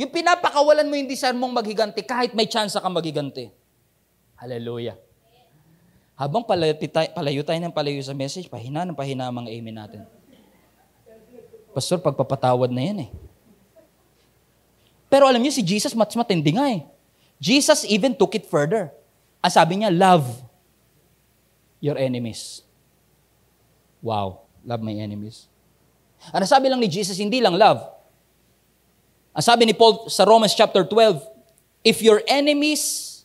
Yung pinapakawalan mo yung desire mong maghiganti kahit may chance ka maghiganti. Hallelujah. Habang palayo, palayo tayo ng palayo sa message, pahina ng pahina ang mga amen natin. Pastor, pagpapatawad na yan eh. Pero alam niyo, si Jesus mas matindi nga eh. Jesus even took it further. Ang sabi niya, love your enemies. Wow, love my enemies. Ang sabi lang ni Jesus, hindi lang love. Ang sabi ni Paul sa Romans chapter 12, if your enemies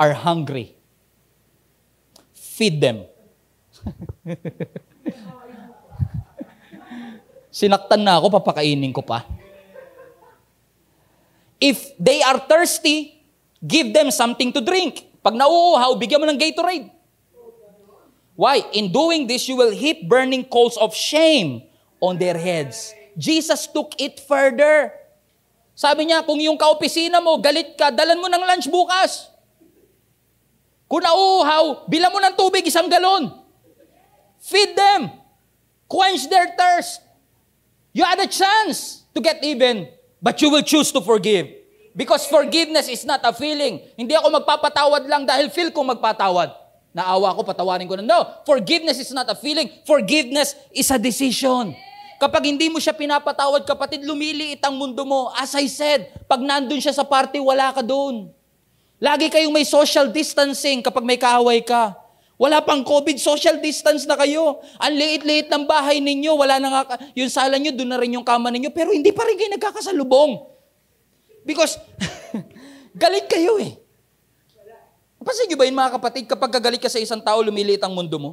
are hungry, feed them. Sinaktan na ako, papakainin ko pa. If they are thirsty, give them something to drink. Pag nauuhaw, bigyan mo ng Gatorade. Why? In doing this, you will heap burning coals of shame on their heads. Jesus took it further. Sabi niya, kung yung kaopisina mo, galit ka, dalan mo ng lunch bukas. Kung nauuhaw, bilang mo ng tubig isang galon. Feed them. Quench their thirst. You had a chance to get even, but you will choose to forgive. Because forgiveness is not a feeling. Hindi ako magpapatawad lang dahil feel ko magpatawad. Naawa ko, patawarin ko na. No, forgiveness is not a feeling. Forgiveness is a decision. Kapag hindi mo siya pinapatawad, kapatid, lumiliit ang mundo mo. As I said, pag nandun siya sa party, wala ka doon. Lagi kayong may social distancing kapag may kaaway ka. Wala pang COVID, social distance na kayo. Ang liit-liit ng bahay ninyo, wala na nga, yung sala nyo, doon na rin yung kama ninyo, pero hindi pa rin kayo nagkakasalubong. Because, galit kayo eh. Napansin nyo ba yun mga kapatid, kapag kagalit ka sa isang tao, lumiliit ang mundo mo?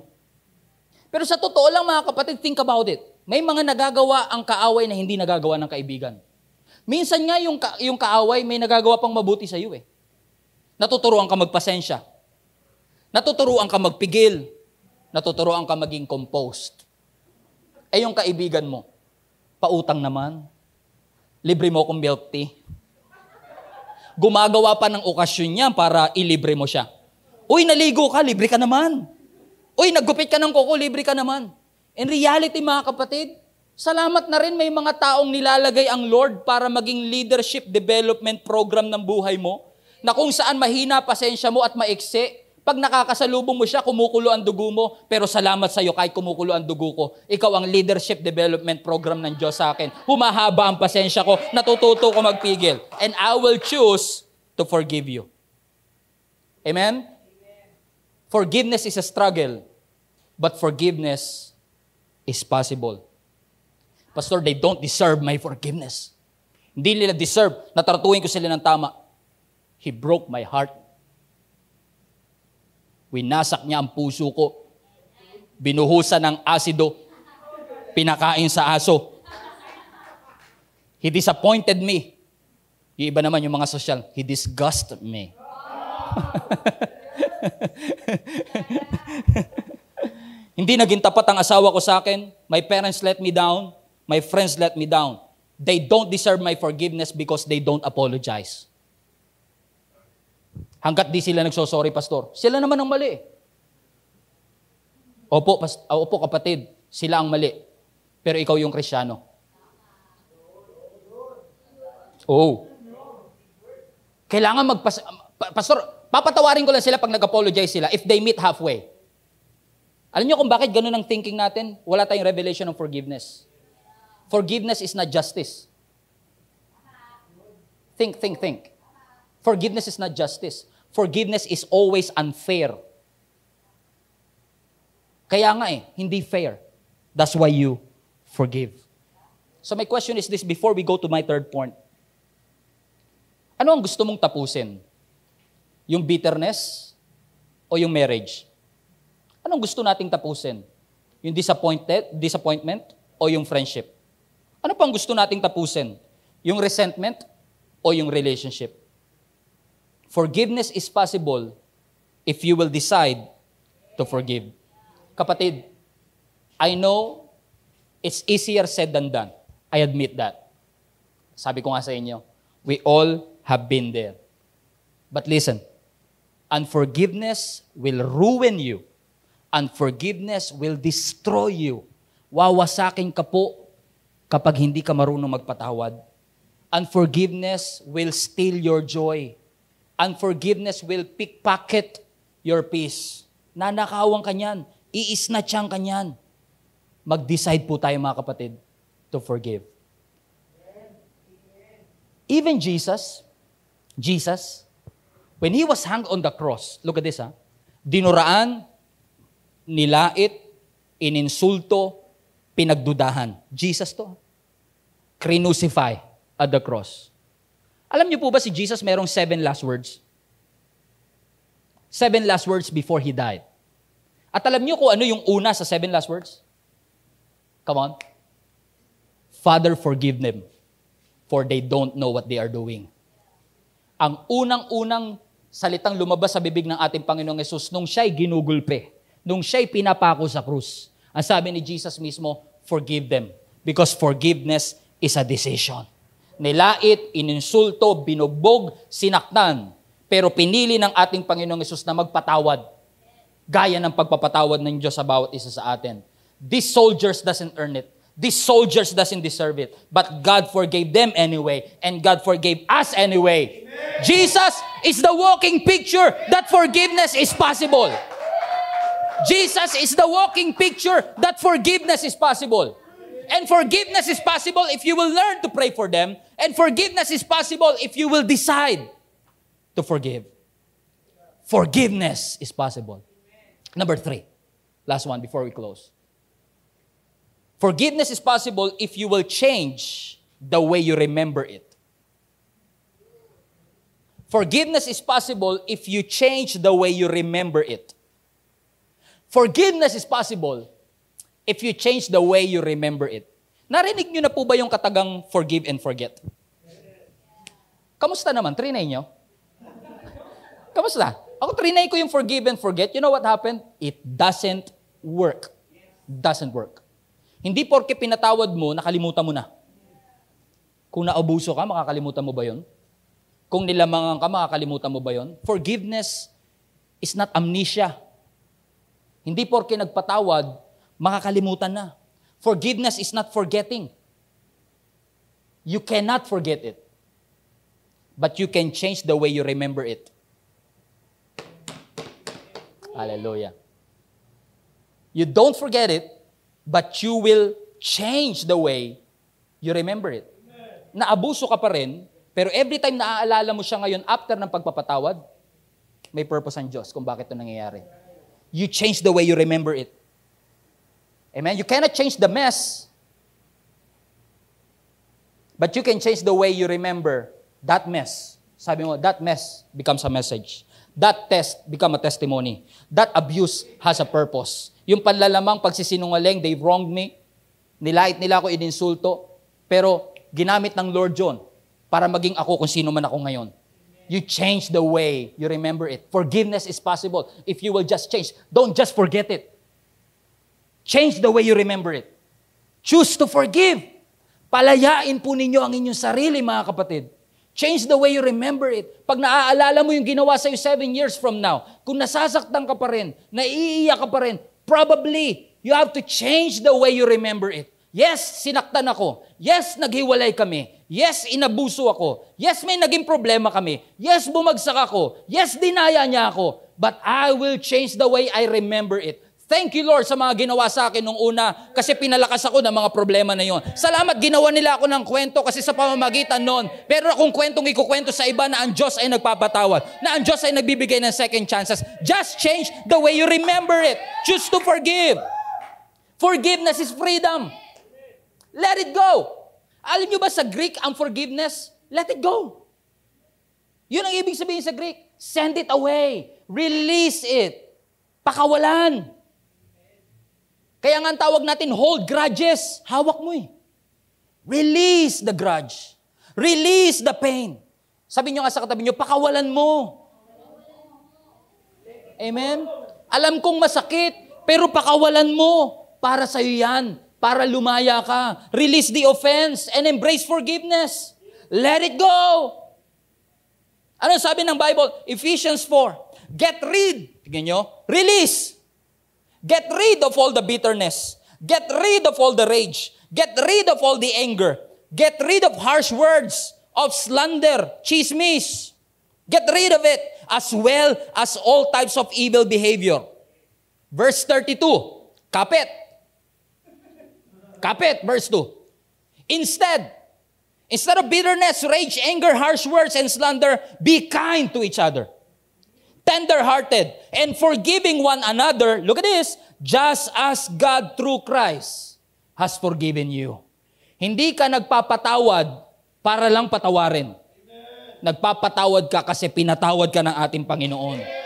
Pero sa totoo lang mga kapatid, think about it. May mga nagagawa ang kaaway na hindi nagagawa ng kaibigan. Minsan nga yung, ka- yung kaaway may nagagawa pang mabuti sa iyo eh. Natuturuan ka magpasensya. Natuturuan ka magpigil. Natuturuan ka maging composed. Eh yung kaibigan mo, pautang naman. Libre mo kong milk tea. Gumagawa pa ng okasyon niya para ilibre mo siya. Uy, naligo ka, libre ka naman. Uy, naggupit ka ng kuko, libre ka naman. In reality, mga kapatid, salamat na rin may mga taong nilalagay ang Lord para maging leadership development program ng buhay mo na kung saan mahina pasensya mo at maiksi, pag nakakasalubong mo siya, kumukulo ang dugo mo, pero salamat sa iyo kahit kumukulo ang dugo ko. Ikaw ang leadership development program ng Diyos sa akin. Humahaba ang pasensya ko, natututo ko magpigil. And I will choose to forgive you. Amen? Forgiveness is a struggle, but forgiveness is possible. Pastor, they don't deserve my forgiveness. Hindi nila deserve na tratuhin ko sila ng tama. He broke my heart. Winasak niya ang puso ko. Binuhusan ng asido. Pinakain sa aso. He disappointed me. Yung iba naman, yung mga social, he disgusted me. Hindi naging tapat ang asawa ko sa akin. My parents let me down. My friends let me down. They don't deserve my forgiveness because they don't apologize. Hanggat di sila nagsosorry, pastor. Sila naman ang mali. Opo, past- ah, opo kapatid, sila ang mali. Pero ikaw yung krisyano. Oh. Kailangan magpas... Pa- Pastor, papatawarin ko lang sila pag nag-apologize sila if they meet halfway. Alam niyo kung bakit ganun ang thinking natin? Wala tayong revelation of forgiveness. Forgiveness is not justice. Think, think, think. Forgiveness is not justice. Forgiveness is always unfair. Kaya nga eh, hindi fair. That's why you forgive. So my question is this before we go to my third point. Ano ang gusto mong tapusin? Yung bitterness o yung marriage? Anong gusto nating tapusin? Yung disappointed, disappointment o yung friendship? Ano pang gusto nating tapusin? Yung resentment o yung relationship? Forgiveness is possible if you will decide to forgive. Kapatid, I know it's easier said than done. I admit that. Sabi ko nga sa inyo, we all have been there. But listen, unforgiveness will ruin you. Unforgiveness will destroy you. Wawasakin ka po kapag hindi ka marunong magpatawad. Unforgiveness will steal your joy. Unforgiveness will pickpocket your peace. Nanakawan ka niyan. Iisnatchang ka niyan. Mag-decide po tayo mga kapatid to forgive. Even Jesus, Jesus, when He was hung on the cross, look at this ha, dinuraan, nilait, ininsulto, pinagdudahan. Jesus to. Crucify at the cross. Alam niyo po ba si Jesus merong seven last words? Seven last words before He died. At alam niyo kung ano yung una sa seven last words? Come on. Father, forgive them, for they don't know what they are doing. Ang unang-unang salitang lumabas sa bibig ng ating Panginoong Yesus nung siya'y ginugulpe, nung siya'y pinapako sa krus. Ang sabi ni Jesus mismo, forgive them, because forgiveness is a decision. Nilait, ininsulto, binugbog, sinaktan, pero pinili ng ating Panginoong Yesus na magpatawad gaya ng pagpapatawad ng Diyos sa bawat isa sa atin. These soldiers doesn't earn it. These soldiers doesn't deserve it. But God forgave them anyway. And God forgave us anyway. Jesus is the walking picture that forgiveness is possible. Jesus is the walking picture that forgiveness is possible. And forgiveness is possible if you will learn to pray for them. And forgiveness is possible if you will decide to forgive. Forgiveness is possible. Number three, last one before we close. Forgiveness is possible if you will change the way you remember it. Forgiveness is possible if you change the way you remember it. Forgiveness is possible if you change the way you remember it. Narinig nyo na po ba yung katagang forgive and forget? Kamusta naman? Trinay nyo? Kamusta? Ako trinay ko yung forgive and forget. You know what happened? It doesn't work. Doesn't work. Hindi porke pinatawad mo, nakalimutan mo na. Kung naubuso ka, makakalimutan mo ba yon? Kung nilamangan ka, makakalimutan mo ba yon? Forgiveness is not amnesia. Hindi porke nagpatawad, makakalimutan na. Forgiveness is not forgetting. You cannot forget it. But you can change the way you remember it. Hallelujah. You don't forget it, but you will change the way you remember it. Naabuso ka pa rin, pero every time naaalala mo siya ngayon after ng pagpapatawad, may purpose ang Diyos kung bakit ito nangyayari. You change the way you remember it. Amen? You cannot change the mess, but you can change the way you remember that mess. Sabi mo, that mess becomes a message. That test become a testimony. That abuse has a purpose. Yung panlalamang pagsisinungaling, they wronged me. Nilait nila ako ininsulto. Pero ginamit ng Lord John para maging ako kung sino man ako ngayon. You change the way you remember it. Forgiveness is possible if you will just change. Don't just forget it. Change the way you remember it. Choose to forgive. Palayain po ninyo ang inyong sarili, mga kapatid. Change the way you remember it. Pag naaalala mo yung ginawa sa'yo seven years from now, kung nasasaktan ka pa rin, naiiyak ka pa rin, probably you have to change the way you remember it. Yes, sinaktan ako. Yes, naghiwalay kami. Yes, inabuso ako. Yes, may naging problema kami. Yes, bumagsak ako. Yes, dinaya niya ako. But I will change the way I remember it. Thank you, Lord, sa mga ginawa sa akin nung una kasi pinalakas ako ng mga problema na yon. Salamat, ginawa nila ako ng kwento kasi sa pamamagitan noon. Pero kung kwentong ikukwento sa iba na ang Diyos ay nagpapatawad, na ang Diyos ay nagbibigay ng second chances, just change the way you remember it. Choose to forgive. Forgiveness is freedom. Let it go. Alam nyo ba sa Greek ang forgiveness? Let it go. Yun ang ibig sabihin sa Greek. Send it away. Release it. Pakawalan. Kaya nga ang tawag natin, hold grudges. Hawak mo eh. Release the grudge. Release the pain. Sabi nyo nga sa katabi nyo, pakawalan mo. Amen? Alam kong masakit, pero pakawalan mo. Para sa'yo yan para lumaya ka. Release the offense and embrace forgiveness. Let it go. Ano sabi ng Bible? Ephesians 4. Get rid. Tingnan nyo. Release. Get rid of all the bitterness. Get rid of all the rage. Get rid of all the anger. Get rid of harsh words, of slander, chismis. Get rid of it, as well as all types of evil behavior. Verse 32. Kapit. Kapit, verse 2. Instead, instead of bitterness, rage, anger, harsh words, and slander, be kind to each other. Tender-hearted and forgiving one another. Look at this. Just as God through Christ has forgiven you. Hindi ka nagpapatawad para lang patawarin. Nagpapatawad ka kasi pinatawad ka ng ating Panginoon.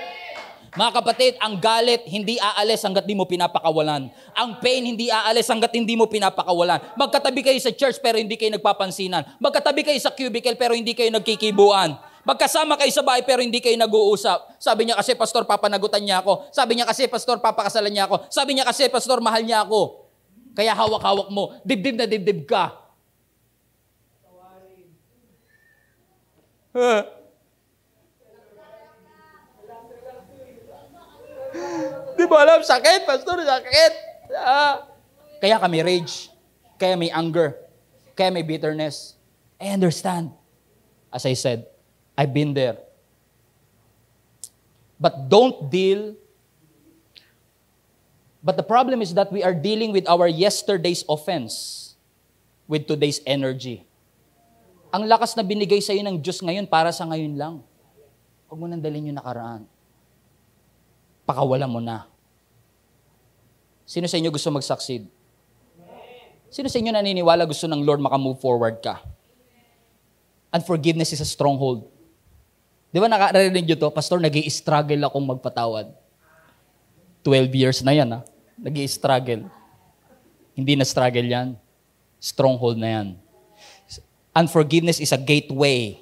Mga kapatid, ang galit hindi aalis hanggat di mo pinapakawalan. Ang pain hindi aalis hanggat hindi mo pinapakawalan. Magkatabi kayo sa church pero hindi kayo nagpapansinan. Magkatabi kayo sa cubicle pero hindi kayo nagkikibuan. Magkasama kayo sa bahay pero hindi kayo nag-uusap. Sabi niya kasi, Pastor, papanagutan niya ako. Sabi niya kasi, Pastor, papakasalan niya ako. Sabi niya kasi, Pastor, mahal niya ako. Kaya hawak-hawak mo. Dibdib na dibdib ka. Huh. Ba alam? Sakit, pastor, sakit. Ah. Kaya kami rage. Kaya may anger. Kaya may bitterness. I understand. As I said, I've been there. But don't deal. But the problem is that we are dealing with our yesterday's offense with today's energy. Ang lakas na binigay sa iyo ng Diyos ngayon para sa ngayon lang. Huwag mo nang dalhin yung nakaraan pakawalan mo na. Sino sa inyo gusto mag-succeed? Sino sa inyo naniniwala gusto ng Lord makamove forward ka? Unforgiveness is a stronghold. Di ba nakarinig nyo to? Pastor, nag struggle akong magpatawad. 12 years na yan, ha? nag struggle Hindi na struggle yan. Stronghold na yan. Unforgiveness is a gateway.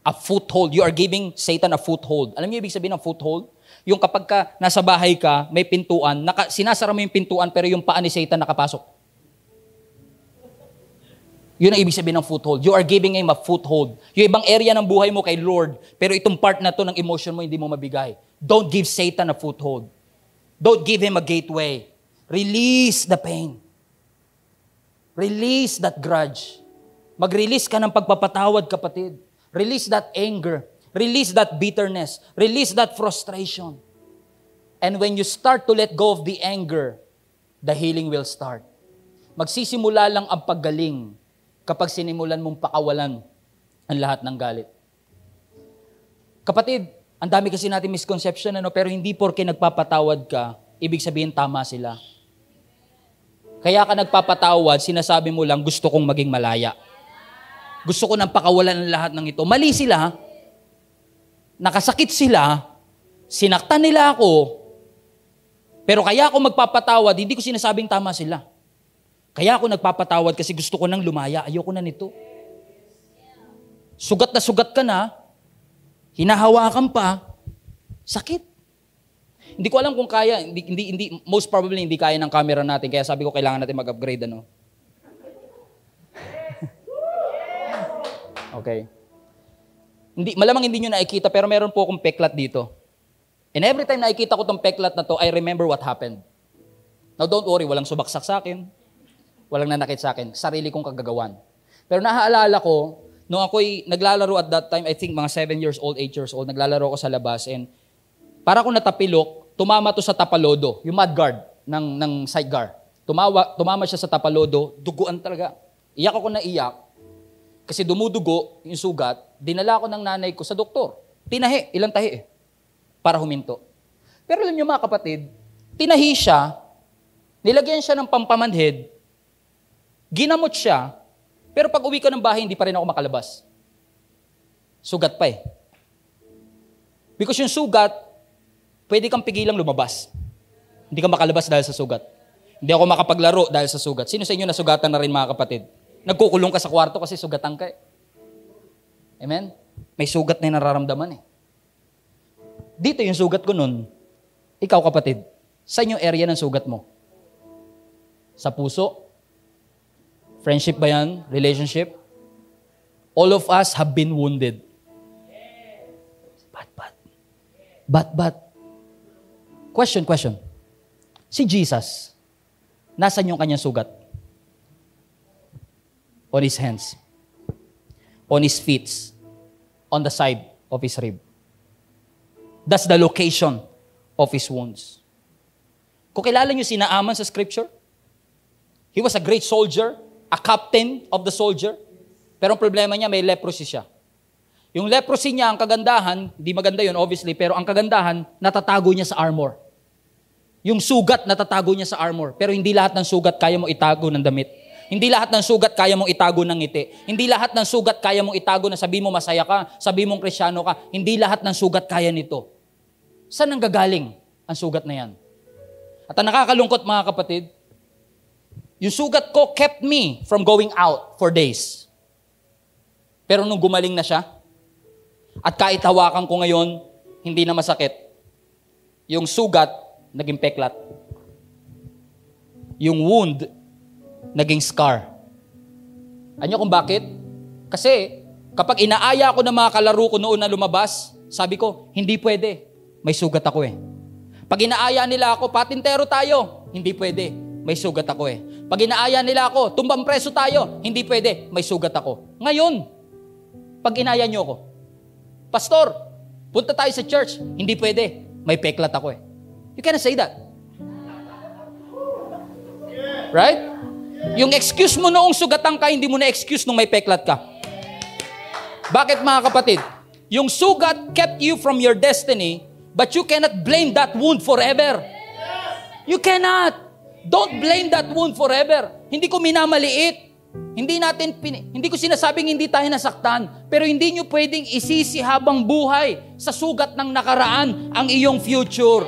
A foothold. You are giving Satan a foothold. Alam niyo ibig sabihin ng foothold? Yung kapag ka nasa bahay ka, may pintuan, naka, sinasara mo yung pintuan pero yung paa ni Satan nakapasok. Yun ang ibig sabihin ng foothold. You are giving him a foothold. Yung ibang area ng buhay mo kay Lord, pero itong part na to ng emotion mo hindi mo mabigay. Don't give Satan a foothold. Don't give him a gateway. Release the pain. Release that grudge. Mag-release ka ng pagpapatawad, kapatid. Release that anger. Release that bitterness. Release that frustration. And when you start to let go of the anger, the healing will start. Magsisimula lang ang paggaling kapag sinimulan mong pakawalan ang lahat ng galit. Kapatid, ang dami kasi natin misconception, ano, pero hindi porke nagpapatawad ka, ibig sabihin tama sila. Kaya ka nagpapatawad, sinasabi mo lang, gusto kong maging malaya. Gusto ko nang pakawalan ng lahat ng ito. Mali sila, nakasakit sila, sinaktan nila ako, pero kaya ako magpapatawad, hindi ko sinasabing tama sila. Kaya ako nagpapatawad kasi gusto ko nang lumaya. Ayoko na nito. sugat na sugat ka na, hinahawakan pa, sakit. Hindi ko alam kung kaya, hindi, hindi, hindi, most probably hindi kaya ng camera natin, kaya sabi ko kailangan natin mag-upgrade, ano. okay. Hindi, malamang hindi nyo nakikita, pero meron po akong peklat dito. And every time nakikita ko tong peklat na to, I remember what happened. Now don't worry, walang subaksak sa akin. Walang nanakit sa akin. Sarili kong kagagawan. Pero naaalala ko, nung ako'y naglalaro at that time, I think mga 7 years old, 8 years old, naglalaro ako sa labas and para ko natapilok, tumama to sa tapalodo, yung mud guard ng, ng sidecar. Tumawa, tumama siya sa tapalodo, duguan talaga. Iyak ako na iyak kasi dumudugo yung sugat. Dinala ko ng nanay ko sa doktor. Tinahi, ilang tahi eh para huminto. Pero alam niyo mga kapatid, tinahi siya, nilagyan siya ng pampamanhid, ginamot siya, pero pag uwi ko ng bahay, hindi pa rin ako makalabas. Sugat pa eh. Because yung sugat, pwede kang pigilang lumabas. Hindi ka makalabas dahil sa sugat. Hindi ako makapaglaro dahil sa sugat. Sino sa inyo nasugatan na rin mga kapatid? Nagkukulong ka sa kwarto kasi sugatan ka eh. Amen? May sugat na nararamdaman eh. Dito yung sugat ko nun. Ikaw kapatid, sa yung area ng sugat mo? Sa puso? Friendship ba yan? Relationship? All of us have been wounded. But, but. But, but. Question, question. Si Jesus, nasan yung kanyang sugat? On his hands. On his feet. On the side of his rib. That's the location of his wounds. Kung kilala niyo si Naaman sa scripture, he was a great soldier, a captain of the soldier, pero ang problema niya, may leprosy siya. Yung leprosy niya, ang kagandahan, hindi maganda yun obviously, pero ang kagandahan, natatago niya sa armor. Yung sugat, natatago niya sa armor. Pero hindi lahat ng sugat kaya mo itago ng damit. Hindi lahat ng sugat kaya mong itago ng ngiti. Hindi lahat ng sugat kaya mong itago na sabi mo masaya ka, sabi mong krisyano ka. Hindi lahat ng sugat kaya nito. Saan ang gagaling ang sugat na yan? At ang nakakalungkot mga kapatid, yung sugat ko kept me from going out for days. Pero nung gumaling na siya, at kahit hawakan ko ngayon, hindi na masakit, yung sugat, naging peklat. Yung wound, naging scar. Ano kung bakit? Kasi kapag inaaya ko ng mga kalaro ko noon na lumabas, sabi ko, hindi pwede may sugat ako eh. Pag inaaya nila ako, patintero tayo, hindi pwede, may sugat ako eh. Pag inaaya nila ako, tumbang preso tayo, hindi pwede, may sugat ako. Ngayon, pag inaya niyo ako, Pastor, punta tayo sa church, hindi pwede, may peklat ako eh. You cannot say that. Right? Yung excuse mo noong sugatan ka, hindi mo na excuse nung may peklat ka. Bakit mga kapatid? Yung sugat kept you from your destiny But you cannot blame that wound forever. You cannot. Don't blame that wound forever. Hindi ko minamaliit. Hindi natin hindi ko sinasabing hindi tayo nasaktan, pero hindi niyo pwedeng isisi habang buhay sa sugat ng nakaraan ang iyong future.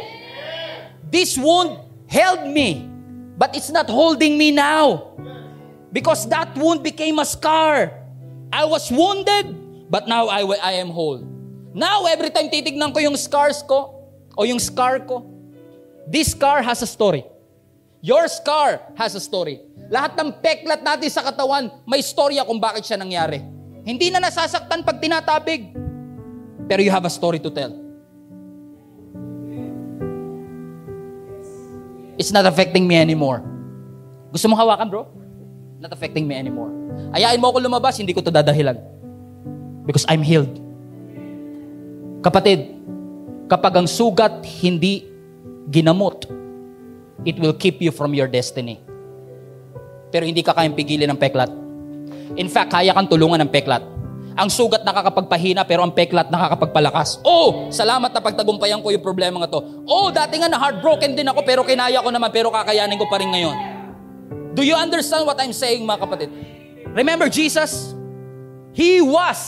This wound held me, but it's not holding me now. Because that wound became a scar. I was wounded, but now I, I am whole. Now, every time titignan ko yung scars ko, o yung scar ko, this scar has a story. Your scar has a story. Lahat ng peklat natin sa katawan, may storya kung bakit siya nangyari. Hindi na nasasaktan pag tinatabig. Pero you have a story to tell. It's not affecting me anymore. Gusto mong hawakan, bro? Not affecting me anymore. Ayain mo ako lumabas, hindi ko to dadahilan. Because I'm healed. Kapatid, kapag ang sugat hindi ginamot, it will keep you from your destiny. Pero hindi ka kayang pigilin ng peklat. In fact, kaya kang tulungan ng peklat. Ang sugat nakakapagpahina pero ang peklat nakakapagpalakas. Oh, salamat na pagtagumpayan ko yung problema nga to. Oh, dati nga na heartbroken din ako pero kinaya ko naman pero kakayanin ko pa rin ngayon. Do you understand what I'm saying mga kapatid? Remember Jesus? He was,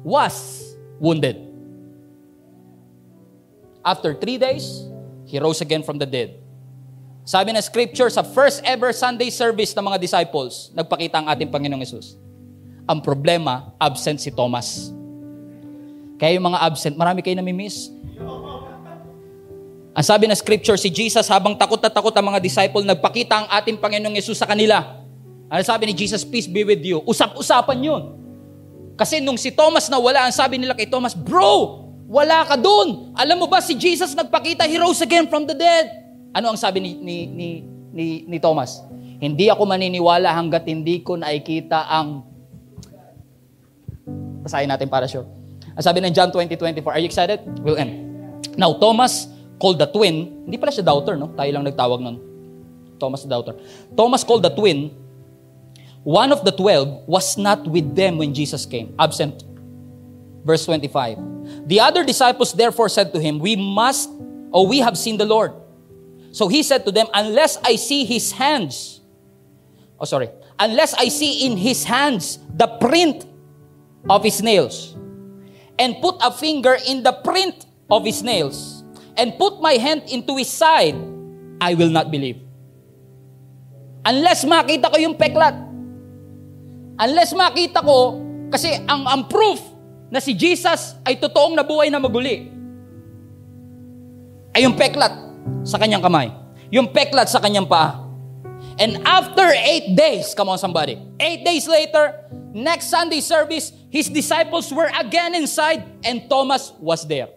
was wounded. After three days, He rose again from the dead. Sabi ng scripture, sa first ever Sunday service ng mga disciples, nagpakita ang ating Panginoong Yesus. Ang problema, absent si Thomas. Kaya yung mga absent, marami kayo namimiss. Ang sabi ng scripture, si Jesus habang takot na takot ang mga disciple, nagpakita ang ating Panginoong Yesus sa kanila. Ano sabi ni Jesus, peace be with you. Usap-usapan yun. Kasi nung si Thomas na wala, ang sabi nila kay Thomas, Bro, wala ka dun. Alam mo ba, si Jesus nagpakita, He rose again from the dead. Ano ang sabi ni, ni, ni, ni, ni Thomas? Hindi ako maniniwala hanggat hindi ko nakikita ang... Basahin natin para sure. Ang sabi ng John 20:24, are you excited? We'll end. Now, Thomas, called the twin, hindi pala siya doubter, no? Tayo lang nagtawag nun. Thomas the doubter. Thomas called the twin, one of the twelve was not with them when Jesus came, absent. Verse 25. The other disciples therefore said to him, We must, or we have seen the Lord. So he said to them, Unless I see his hands, oh sorry, unless I see in his hands the print of his nails, and put a finger in the print of his nails, and put my hand into his side, I will not believe. Unless makita ko yung peklat. Unless makita ko, kasi ang, ang proof na si Jesus ay totoong nabuhay na maguli, ay yung peklat sa kanyang kamay. Yung peklat sa kanyang paa. And after eight days, come on somebody, eight days later, next Sunday service, his disciples were again inside and Thomas was there.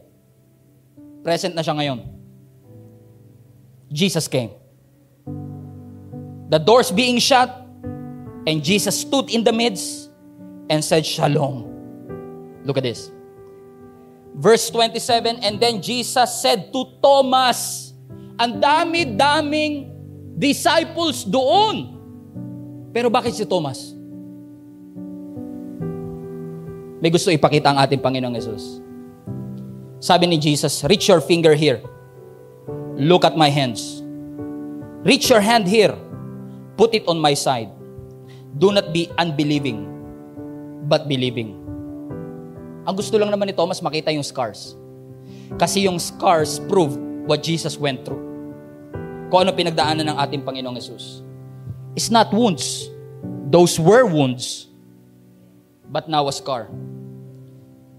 Present na siya ngayon. Jesus came. The doors being shut, and Jesus stood in the midst and said, Shalom. Look at this. Verse 27, and then Jesus said to Thomas, ang dami-daming disciples doon. Pero bakit si Thomas? May gusto ipakita ang ating Panginoong Yesus. Sabi ni Jesus, reach your finger here. Look at my hands. Reach your hand here. Put it on my side. Do not be unbelieving, but believing. Ang gusto lang naman ni Thomas makita yung scars. Kasi yung scars prove what Jesus went through. Kung ano pinagdaanan ng ating Panginoong Yesus. It's not wounds. Those were wounds. But now a scar.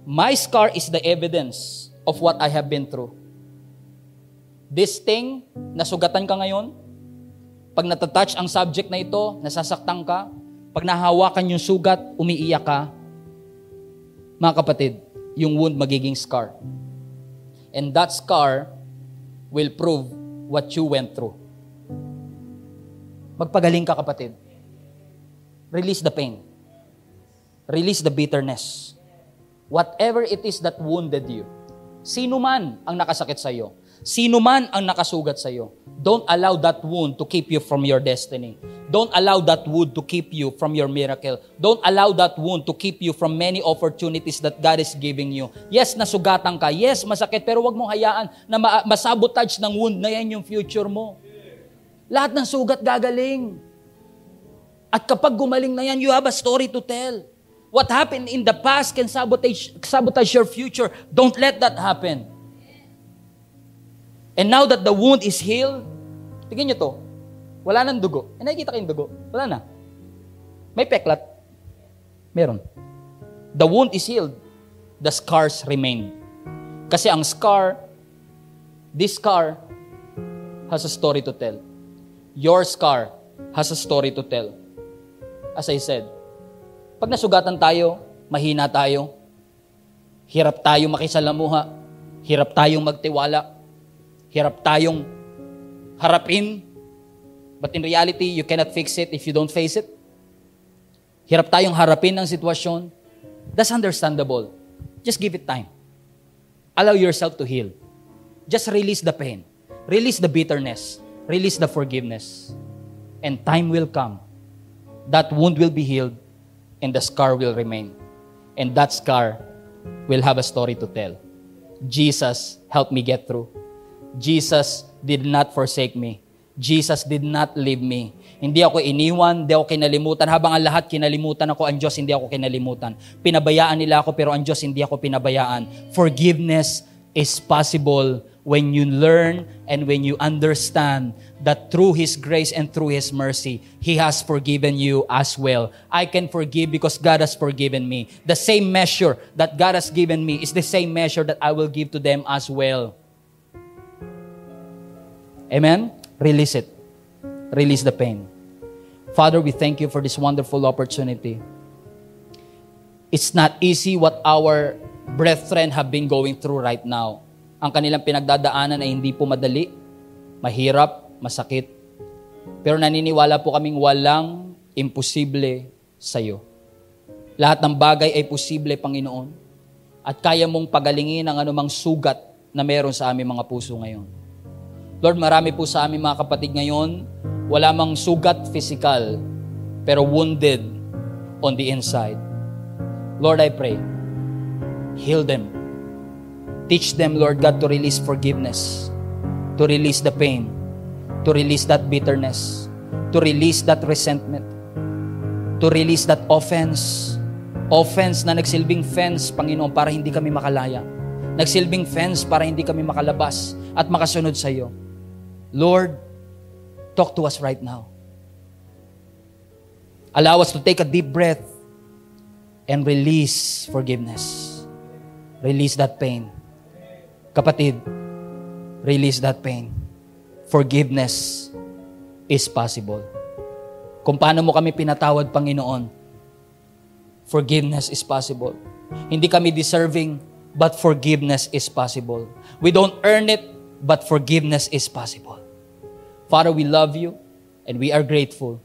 My scar is the evidence of what I have been through. This thing, nasugatan ka ngayon, pag natatouch ang subject na ito, nasasaktan ka, pag nahawakan yung sugat, umiiyak ka, mga kapatid, yung wound magiging scar. And that scar will prove what you went through. Magpagaling ka kapatid. Release the pain. Release the bitterness. Whatever it is that wounded you. Sino man ang nakasakit sa iyo. Sino man ang nakasugat sa iyo. Don't allow that wound to keep you from your destiny. Don't allow that wound to keep you from your miracle. Don't allow that wound to keep you from many opportunities that God is giving you. Yes, nasugatan ka. Yes, masakit. Pero wag mong hayaan na ma- masabotage ng wound na yan yung future mo. Lahat ng sugat gagaling. At kapag gumaling na yan, you have a story to tell. What happened in the past can sabotage, sabotage your future. Don't let that happen. And now that the wound is healed, tingnan nyo to, wala nang dugo. Eh, nakikita kayong dugo? Wala na. May peklat. Meron. The wound is healed. The scars remain. Kasi ang scar, this scar has a story to tell. Your scar has a story to tell. As I said, pag nasugatan tayo, mahina tayo, hirap tayong makisalamuha, hirap tayong magtiwala, hirap tayong harapin, but in reality, you cannot fix it if you don't face it. Hirap tayong harapin ng sitwasyon. That's understandable. Just give it time. Allow yourself to heal. Just release the pain. Release the bitterness. Release the forgiveness. And time will come. That wound will be healed and the scar will remain. And that scar will have a story to tell. Jesus helped me get through. Jesus did not forsake me. Jesus did not leave me. Hindi ako iniwan, hindi ako kinalimutan. Habang ang lahat kinalimutan ako, ang Diyos hindi ako kinalimutan. Pinabayaan nila ako, pero ang Diyos hindi ako pinabayaan. Forgiveness is possible when you learn and when you understand that through His grace and through His mercy, He has forgiven you as well. I can forgive because God has forgiven me. The same measure that God has given me is the same measure that I will give to them as well. Amen? Release it. Release the pain. Father, we thank you for this wonderful opportunity. It's not easy what our brethren have been going through right now. Ang kanilang pinagdadaanan ay hindi po madali, mahirap, masakit. Pero naniniwala po kaming walang imposible sa iyo. Lahat ng bagay ay posible, Panginoon. At kaya mong pagalingin ang anumang sugat na meron sa aming mga puso ngayon. Lord, marami po sa aming mga kapatid ngayon, wala mang sugat physical, pero wounded on the inside. Lord, I pray, heal them. Teach them, Lord God, to release forgiveness, to release the pain, to release that bitterness, to release that resentment, to release that offense. Offense na nagsilbing fence, Panginoon, para hindi kami makalaya. Nagsilbing fence para hindi kami makalabas at makasunod sa iyo. Lord, talk to us right now. Allow us to take a deep breath and release forgiveness. Release that pain. Kapatid, release that pain. Forgiveness is possible. Kung paano mo kami pinatawad, Panginoon, forgiveness is possible. Hindi kami deserving, but forgiveness is possible. We don't earn it, but forgiveness is possible. Father, we love you and we are grateful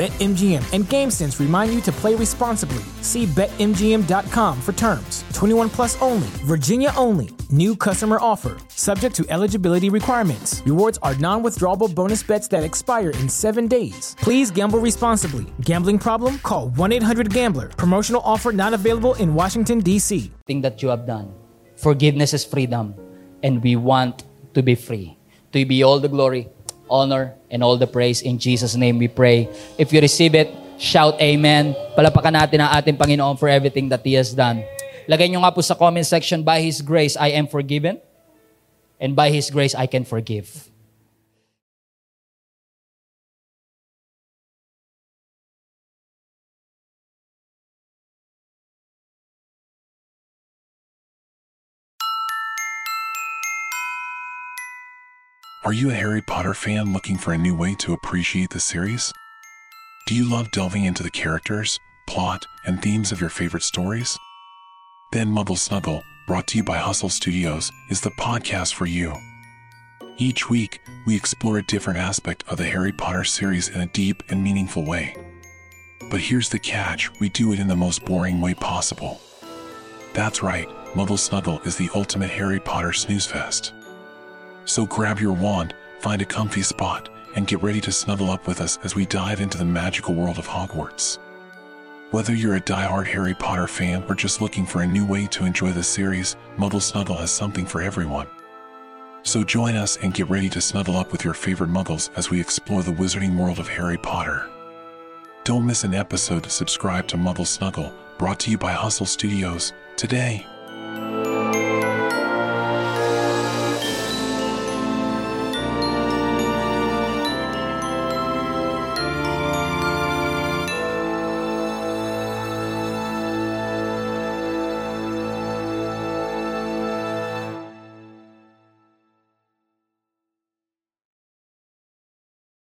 BetMGM and GameSense remind you to play responsibly. See BetMGM.com for terms. 21 plus only, Virginia only. New customer offer. Subject to eligibility requirements. Rewards are non withdrawable bonus bets that expire in seven days. Please gamble responsibly. Gambling problem? Call 1 800 Gambler. Promotional offer not available in Washington, D.C. thing that you have done. Forgiveness is freedom, and we want to be free. To be all the glory, honor, and all the praise. In Jesus' name we pray. If you receive it, shout amen. Palapakan natin ang ating Panginoon for everything that He has done. Lagay nyo nga po sa comment section, by His grace, I am forgiven. And by His grace, I can forgive. Are you a Harry Potter fan looking for a new way to appreciate the series? Do you love delving into the characters, plot, and themes of your favorite stories? Then Muggle Snuggle, brought to you by Hustle Studios, is the podcast for you. Each week, we explore a different aspect of the Harry Potter series in a deep and meaningful way. But here's the catch we do it in the most boring way possible. That's right, Muggle Snuggle is the ultimate Harry Potter snooze fest. So grab your wand, find a comfy spot, and get ready to snuggle up with us as we dive into the magical world of Hogwarts. Whether you're a die-hard Harry Potter fan or just looking for a new way to enjoy the series, Muggle Snuggle has something for everyone. So join us and get ready to snuggle up with your favorite Muggles as we explore the wizarding world of Harry Potter. Don't miss an episode subscribe to Muggle Snuggle, brought to you by Hustle Studios, today.